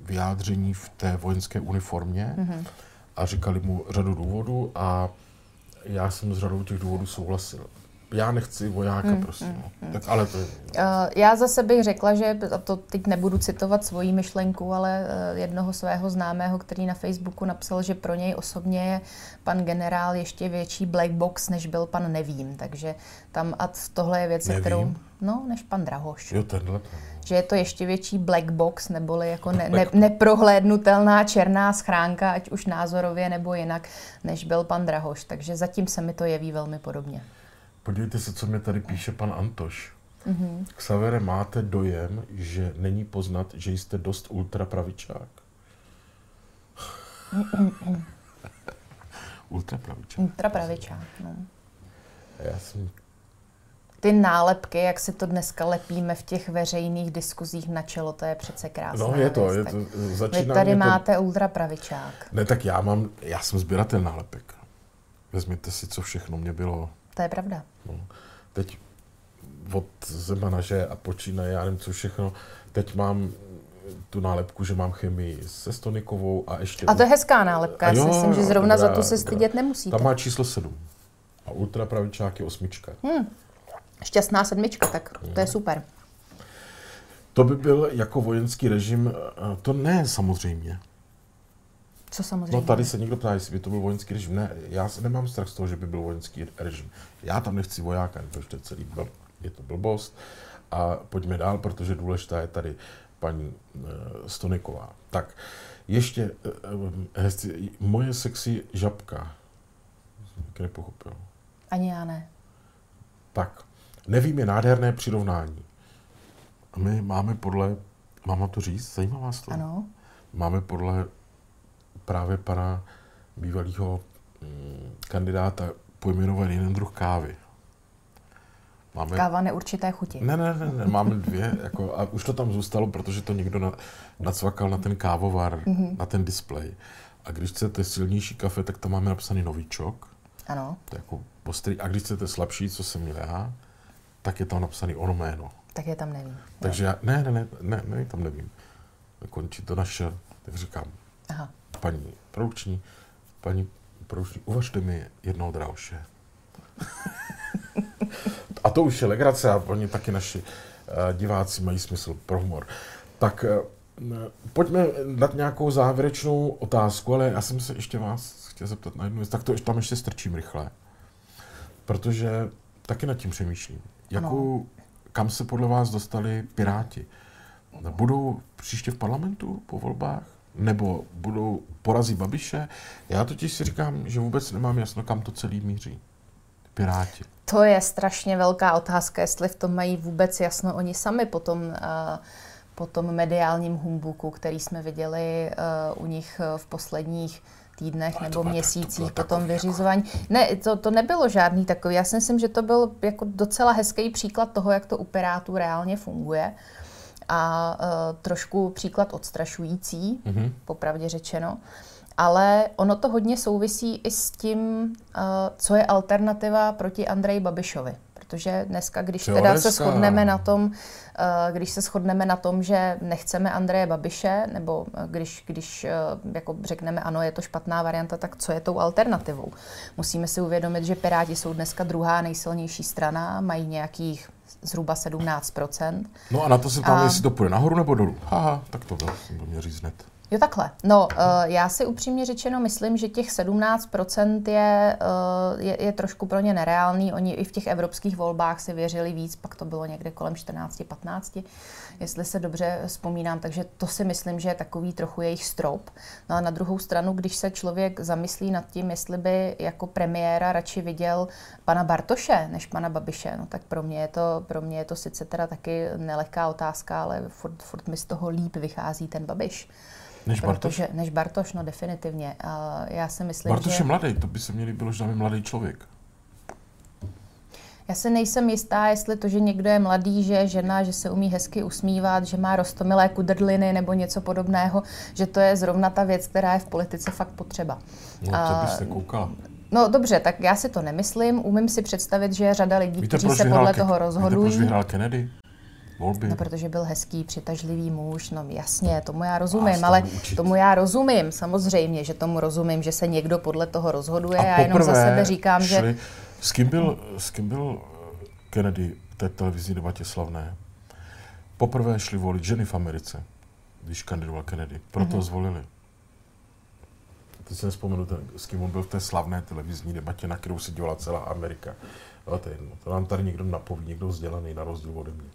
vyjádření v té vojenské uniformě mm-hmm. A říkali mu řadu důvodů a já jsem s řadou těch důvodů souhlasil. Já nechci vojáka, mm, prosím. Mm, tak ale to je... Uh, já zase bych řekla, že, a to teď nebudu citovat svoji myšlenku, ale uh, jednoho svého známého, který na Facebooku napsal, že pro něj osobně je pan generál ještě větší black box, než byl pan Nevím. Takže tam a tohle je věc, Nevím? kterou... No, než pan Drahoš. Jo, tenhle. ten. Že je to ještě větší black box, neboli jako ne, ne, neprohlédnutelná černá schránka, ať už názorově nebo jinak, než byl pan Drahoš. Takže zatím se mi to jeví velmi podobně. Podívejte se, co mě tady píše pan Antoš. Mm-hmm. Xavere, máte dojem, že není poznat, že jste dost ultrapravičák? *laughs* ultrapravičák. Ultrapravičák, no. Já jsem Ty nálepky, jak si to dneska lepíme v těch veřejných diskuzích na čelo, to je přece krásné. No je to, je to, Vy začíná tady mě to... máte ultrapravičák. Ne, tak já mám, já jsem sběratel nálepek. Vezměte si, co všechno mě bylo. To je pravda. No. Teď od Zemana, že a počínaje, já nevím, co všechno. Teď mám tu nálepku, že mám chemii se Stonikovou a ještě... A to je hezká nálepka. Já si myslím, že zrovna za tu se stydět nemusíte. Tam má číslo 7. A ultrapravičák je osmička. Šťastná sedmička, tak to je super. To by byl jako vojenský režim, eh, to ne samozřejmě. Co samozřejmě? No tady se někdo ptá, jestli by to byl vojenský režim. Ne, já se nemám strach z toho, že by byl vojenský režim. Já tam nechci vojáka, protože to je celý bl- je to blbost. A pojďme dál, protože důležitá je tady paní uh, Stoniková. Tak, ještě uh, hezci, moje sexy žabka. Taky nepochopil. Ani já ne. Tak, nevím, je nádherné přirovnání. A my máme podle, mám to říct, zajímavá vás to? Ano. Máme podle právě pana bývalého mm, kandidáta pojmenovaný jeden druh kávy. Máme, Káva neurčité chuti. ne, ne, ne, ne, máme dvě, *laughs* jako, a už to tam zůstalo, protože to někdo na, nacvakal na ten kávovar, mm-hmm. na ten displej. A když chcete silnější kafe, tak tam máme napsaný novičok, Ano. to je jako ostrý. A když chcete slabší, co jsem měl já, tak je tam napsaný ono jméno. Tak je tam nevím. Takže já, ne, ne, ne, ne, ne, tam nevím. Končí to naše, tak říkám, Aha. paní produkční, paní produkční, uvažte mi jednoho dráuše. *laughs* A to už je legrace a oni taky naši uh, diváci mají smysl pro humor. Tak uh, Pojďme dát nějakou závěrečnou otázku, ale já jsem se ještě vás chtěl zeptat na jednu věc, tak to tam ještě strčím rychle. Protože taky nad tím přemýšlím. Jakou, kam se podle vás dostali Piráti? Budou příště v parlamentu po volbách? Nebo budou porazí Babiše? Já totiž si říkám, že vůbec nemám jasno, kam to celý míří. Piráti. To je strašně velká otázka, jestli v tom mají vůbec jasno oni sami po tom, uh, po tom mediálním humbuku, který jsme viděli uh, u nich v posledních týdnech Ale nebo měsících po tom vyřizování. Ne, to, to nebylo žádný takový. Já si myslím, že to byl jako docela hezký příklad toho, jak to u Pirátů reálně funguje. A uh, trošku příklad odstrašující, mm-hmm. popravdě řečeno. Ale ono to hodně souvisí i s tím, uh, co je alternativa proti Andreji Babišovi protože dneska, když teda se shodneme na tom, eh, když se shodneme na tom, že nechceme Andreje Babiše, nebo eh, když, když eh, jako řekneme, ano, je to špatná varianta, tak co je tou alternativou? Musíme si uvědomit, že Piráti jsou dneska druhá nejsilnější strana, mají nějakých zhruba 17% No a na to se tam, a... jestli to půjde nahoru nebo dolů. Haha, tak to bylo, jsem to měl říct hned. Jo, takhle. No, uh, já si upřímně řečeno myslím, že těch 17% je, uh, je, je trošku pro ně nereálný. Oni i v těch evropských volbách si věřili víc, pak to bylo někde kolem 14-15, jestli se dobře vzpomínám, takže to si myslím, že je takový trochu jejich strop. No a na druhou stranu, když se člověk zamyslí nad tím, jestli by jako premiéra radši viděl pana Bartoše než pana Babiše, no tak pro mě je to, pro mě je to sice teda taky nelehká otázka, ale furt, furt mi z toho líp vychází ten Babiš. Než Bartoš? Protože, než Bartoš, no definitivně. A já si myslím, Bartoš že... je mladý, to by se měli bylo, že mladý člověk. Já si nejsem jistá, jestli to, že někdo je mladý, že je žena, že se umí hezky usmívat, že má rostomilé kudrliny nebo něco podobného, že to je zrovna ta věc, která je v politice fakt potřeba. No, to byste koukala. No dobře, tak já si to nemyslím. Umím si představit, že je řada lidí, Víte, kteří se podle toho rozhodují. Víte, proč vyhrál Kennedy? Volby. No, protože byl hezký, přitažlivý muž, no jasně, tomu já rozumím, ale učit. tomu já rozumím, samozřejmě, že tomu rozumím, že se někdo podle toho rozhoduje. A já jenom za sebe říkám, šli, že... S kým, byl, s kým byl eh, Kennedy v té televizní debatě slavné? Poprvé šli volit ženy v Americe, když kandidoval Kennedy. Proto mm-hmm. zvolili. Teď si nespomenu, s kým on byl v té slavné televizní debatě, na kterou se dívala celá Amerika. Ale to je jedno. To nám tady někdo napoví, někdo vzdělaný na rozdíl ode mě.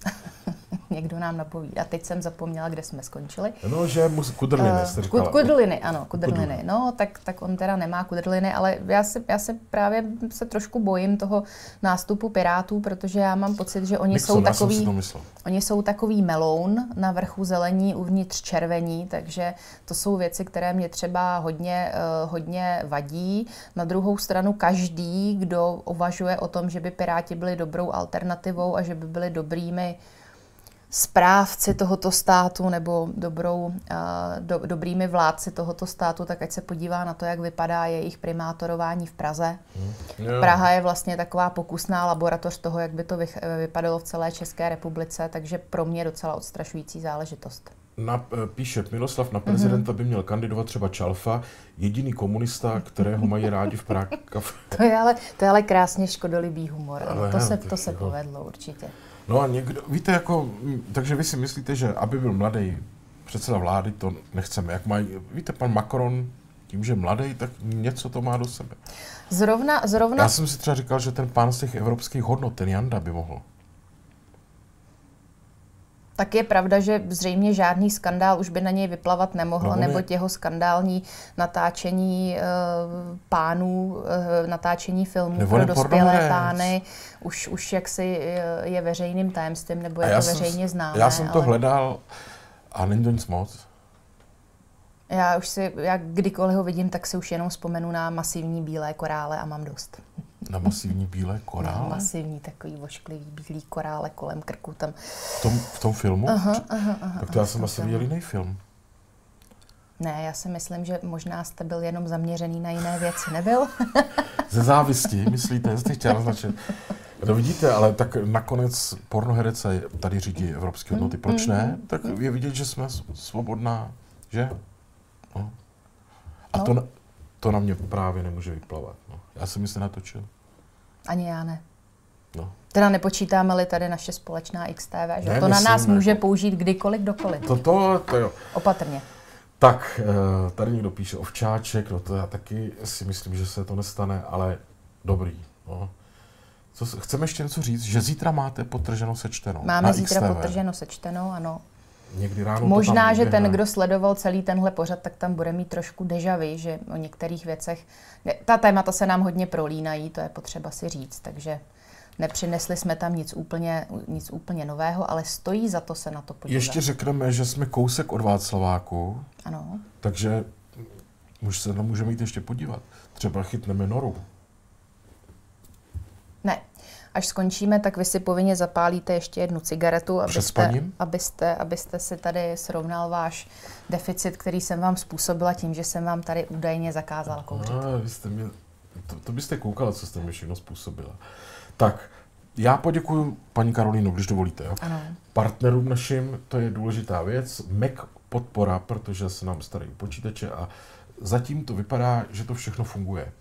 *laughs* *laughs* někdo nám napoví. A teď jsem zapomněla, kde jsme skončili. No, že mus, kudrliny, uh, jste říkala. Kudrliny, ano, kudrliny. kudrliny. No, tak, tak on teda nemá kudrliny, ale já se, já se právě se trošku bojím toho nástupu Pirátů, protože já mám pocit, že oni Nixon, jsou takový, oni jsou takový meloun na vrchu zelení, uvnitř červení, takže to jsou věci, které mě třeba hodně, uh, hodně vadí. Na druhou stranu každý, kdo uvažuje o tom, že by Piráti byli dobrou alternativou a že by byli dobrými správci tohoto státu nebo dobrou, do, dobrými vládci tohoto státu, tak ať se podívá na to, jak vypadá jejich primátorování v Praze. Hmm. Praha je vlastně taková pokusná laboratoř toho, jak by to vypadalo v celé České republice, takže pro mě docela odstrašující záležitost. Na, e, píše Miloslav, na prezidenta mm-hmm. by měl kandidovat třeba Čalfa, jediný komunista, kterého mají rádi v Praze. to, je ale, to je ale krásně škodolibý humor. Ale, to, se, to se povedlo určitě. No a někdo, víte, jako, takže vy si myslíte, že aby byl mladý předseda vlády, to nechceme. Jak mají, víte, pan Macron, tím, že mladý, tak něco to má do sebe. Zrovna, zrovna... Já jsem si třeba říkal, že ten pán z těch evropských hodnot, ten Janda by mohl. Tak je pravda, že zřejmě žádný skandál už by na něj vyplavat nemohl, no, nebo jeho skandální natáčení uh, pánů, uh, natáčení filmů nebo pro dospělé pány, už, už jaksi eh, je veřejným tajemstvím, nebo je to veřejně známé. Já jsem to ale... hledal a není to nic moc. Já už si, jak kdykoliv ho vidím, tak si už jenom vzpomenu na masivní bílé korále a mám dost. Na masivní bílé korále? Na masivní takový vošklivý bílý korále kolem krku tam. V tom, v tom filmu? Aha, aha, aha, tak to já jsem asi viděl jiný film. Ne, já si myslím, že možná jste byl jenom zaměřený na jiné věci, nebyl? *laughs* Ze závisti, myslíte, jste chtěl naznačit. No vidíte, ale tak nakonec pornoherece tady řídí evropské hodnoty. Proč ne? Mm-hmm. Tak je vidět, že jsme svobodná, že? No. A no. to, to na mě právě nemůže vyplavat. No. Já jsem mi se natočil. Ani já ne. No. Teda nepočítáme-li tady naše společná XTV, že Ne, to na nás může jako- použít kdykoliv, kdokoliv. To, to, to jo. Opatrně. Tak, eh, tady někdo píše ovčáček, no to já taky si myslím, že se to nestane, ale dobrý. No. Co, chceme ještě něco říct, že zítra máte potrženo sečteno. Máme zítra XTV. potrženo, sečteno, ano. Někdy ráno to Možná, tam že ten, kdo sledoval celý tenhle pořad, tak tam bude mít trošku deja vu, že o některých věcech, ne, ta témata se nám hodně prolínají, to je potřeba si říct, takže nepřinesli jsme tam nic úplně, nic úplně nového, ale stojí za to se na to podívat. Ještě řekneme, že jsme kousek od Václaváku, Ano. takže už se tam můžeme jít ještě podívat. Třeba chytneme noru. Až skončíme, tak vy si povinně zapálíte ještě jednu cigaretu, abyste, abyste, abyste si tady srovnal váš deficit, který jsem vám způsobila tím, že jsem vám tady údajně zakázala kouřit. A, vy jste mě, to, to byste koukala, co jste mi všechno způsobila. Tak, já poděkuji paní Karolínu, když dovolíte. Jo? Ano. Partnerům našim, to je důležitá věc. Mac podpora, protože se nám starají počítače a zatím to vypadá, že to všechno funguje.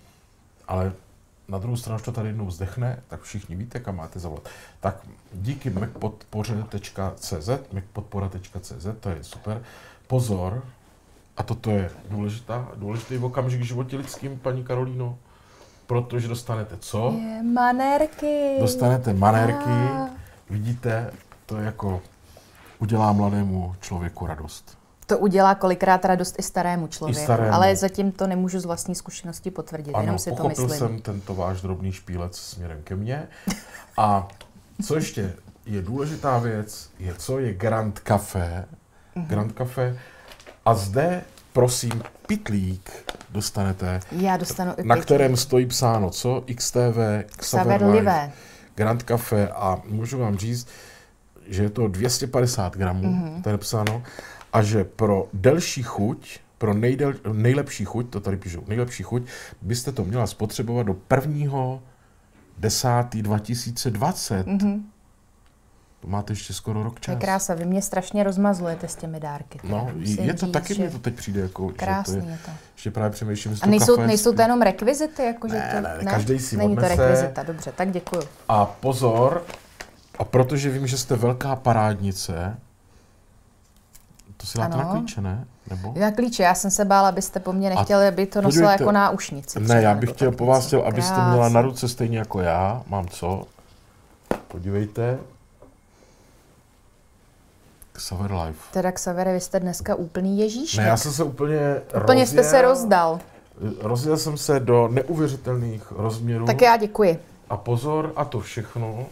Ale na druhou stranu, až to tady jednou zdechne, tak všichni víte, kam máte zavolat. Tak díky macpodpoře.cz, macpodpora.cz, to je super. Pozor, a toto je důležitá, důležitý okamžik v životě lidským, paní Karolíno, protože dostanete co? Je manérky. Dostanete manérky, A. vidíte, to je jako udělá mladému člověku radost. To udělá kolikrát radost i starému člověku, starému. ale zatím to nemůžu z vlastní zkušenosti potvrdit, Ano, jenom si to myslím. jsem tento váš drobný špílec směrem ke mně. A co ještě je důležitá věc, je co je Grand Café. Mhm. Grand Café. A zde, prosím, pitlík dostanete, Já dostanu i na pitlík. kterém stojí psáno co? XTV, Xaver Live, Saverlivé. Grand Café a můžu vám říct, že je to 250 gramů, Mhm. mm-hmm. to je napsáno, a že pro delší chuť, pro nejdel, nejlepší chuť, to tady píšou, nejlepší chuť, byste to měla spotřebovat do 1. 10. 2020. Mm-hmm. To máte ještě skoro rok To je čas. krása, vy mě strašně rozmazlujete s těmi dárky. No, je to říct, taky, že mně to teď přijde jako, Krásný že to je, je to. ještě právě přemýšlím, A nejsou, kafe nejsou to jenom rekvizity? Jako, že Ne, to, ne, každý si Není odnese. to rekvizita, dobře, tak děkuju. A pozor, a protože vím, že jste velká parádnice, to si dáte Ano. na klíče, ne? Nebo? Já klíče, já jsem se bála, abyste po mně nechtěli, aby to nosila podívejte, jako náušnici. Ne, já bych chtěl po vás chtěl, abyste Krásný. měla na ruce stejně jako já. Mám co? Podívejte. Xaver Life. Teda Xavere, vy jste dneska úplný ježíšek. Ne, já jsem se úplně Úplně jste se rozjel. rozdal. Rozjel jsem se do neuvěřitelných rozměrů. Tak já děkuji. A pozor, a to všechno,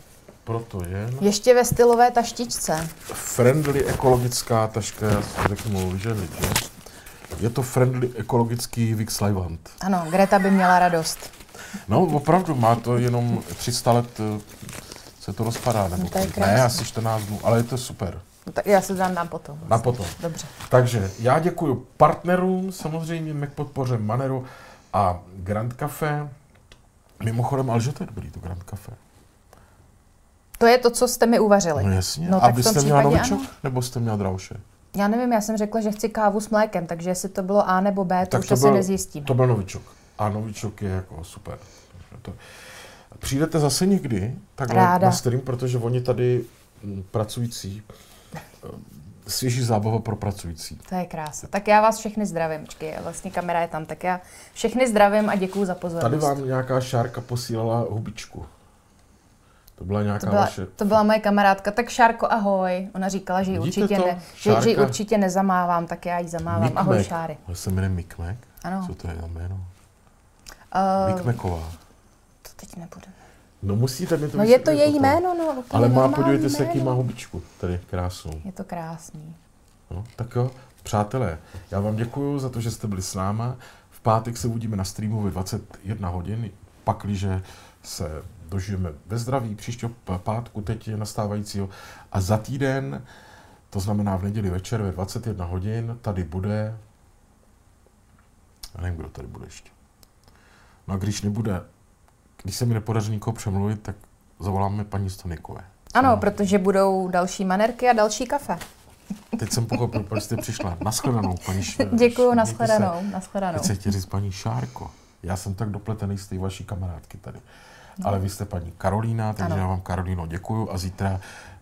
proto jen Ještě ve stylové taštičce. friendly ekologická taška, já si řeknu, že že? Je to friendly ekologický Vix Livant. Ano, Greta by měla radost. No, opravdu, má to jenom 300 let, eh, se to rozpadá. Nebo No, to je ne, asi 14 dnů, ale je to super. No, tak já se dám potom. Na potom. Dobře. Takže já děkuji partnerům, samozřejmě Mac podpoře Maneru a Grand Café. Mimochodem, ale že to je dobrý, to Grand Café. To je to, co jste mi uvařili. No jasně. No, a vy jste měla novičok? ano. Nebo jste měla drauše? Já nevím, já jsem řekla, že chci kávu s mlékem, takže jestli to bylo A nebo B, to Tak už to byl- nezjistím. To byl novičok. A novičok je jako super. To... Přijdete zase někdy takhle Ráda. na stream, protože oni tady mm, pracující, eh, svěží zábava pro pracující. To je krása. Tak já vás všechny zdravím. Počkej, vlastně kamera je tam, tak já všechny zdravím a děkuji za pozornost. Tady vám nějaká šárka posílala hubičku. To byla nějaká to byla, vaše... to byla moje kamarádka. Tak Šárko, ahoj. Ona říkala, že ji, určitě, to? ne, že, že určitě nezamávám, tak já ji zamávám. Mikmek. Ahoj, Šáry. To se jmenuje Mikmek? Ano. Co to je za jméno? Uh, Mikmeková. to teď nebudu. No musíte mi to No je to její potom. jméno, no. Ale má, podívejte se, jaký jméno. má hubičku. Tady krásnou. Je to krásný. No, tak jo, přátelé, já vám děkuji za to, že jste byli s náma. V pátek se uvidíme na streamu ve 21 hodin, pakliže se dožijeme ve zdraví příštího pátku, teď je nastávajícího. A za týden, to znamená v neděli večer ve 21 hodin, tady bude... Já nevím, kdo tady bude ještě. No a když nebude, když se mi nepodaří nikoho přemluvit, tak zavoláme paní Stanikové. Ano, No. protože budou další manerky a další kafe. Teď jsem pochopil, proč jste přišla. Naschledanou, paní Š- *laughs* Děkuji, Mějte nashledanou. se. Nashledanou. Teď se chtěl říct paní Šárko. Já jsem tak dopletený z té vaší kamarádky tady. No. Ale vy jste paní Karolína, takže Ano. já vám Karolíno děkuju a zítra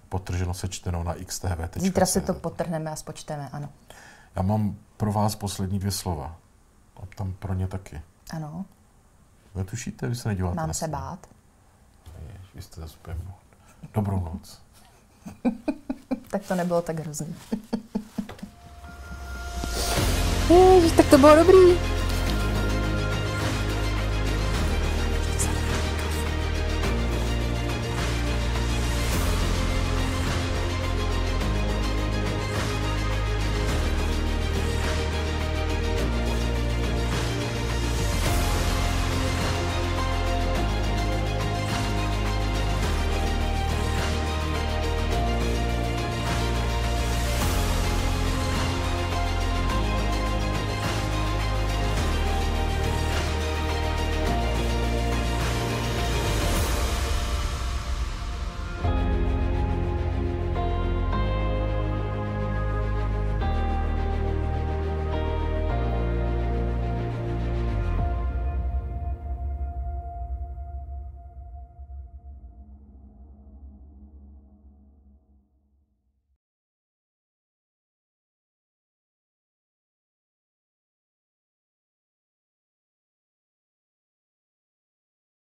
potrženo sečteno na xtv. Zítra si to potrhneme a spočteme, ano. Já mám pro vás poslední dvě slova. A tam pro ně taky. Ano, Netušíte, vy se nedíváte mám na se bát. Jež, vy jste zase. Dobrou noc. *laughs* Tak to nebylo tak hrozný. Ježiš, tak to bylo dobrý.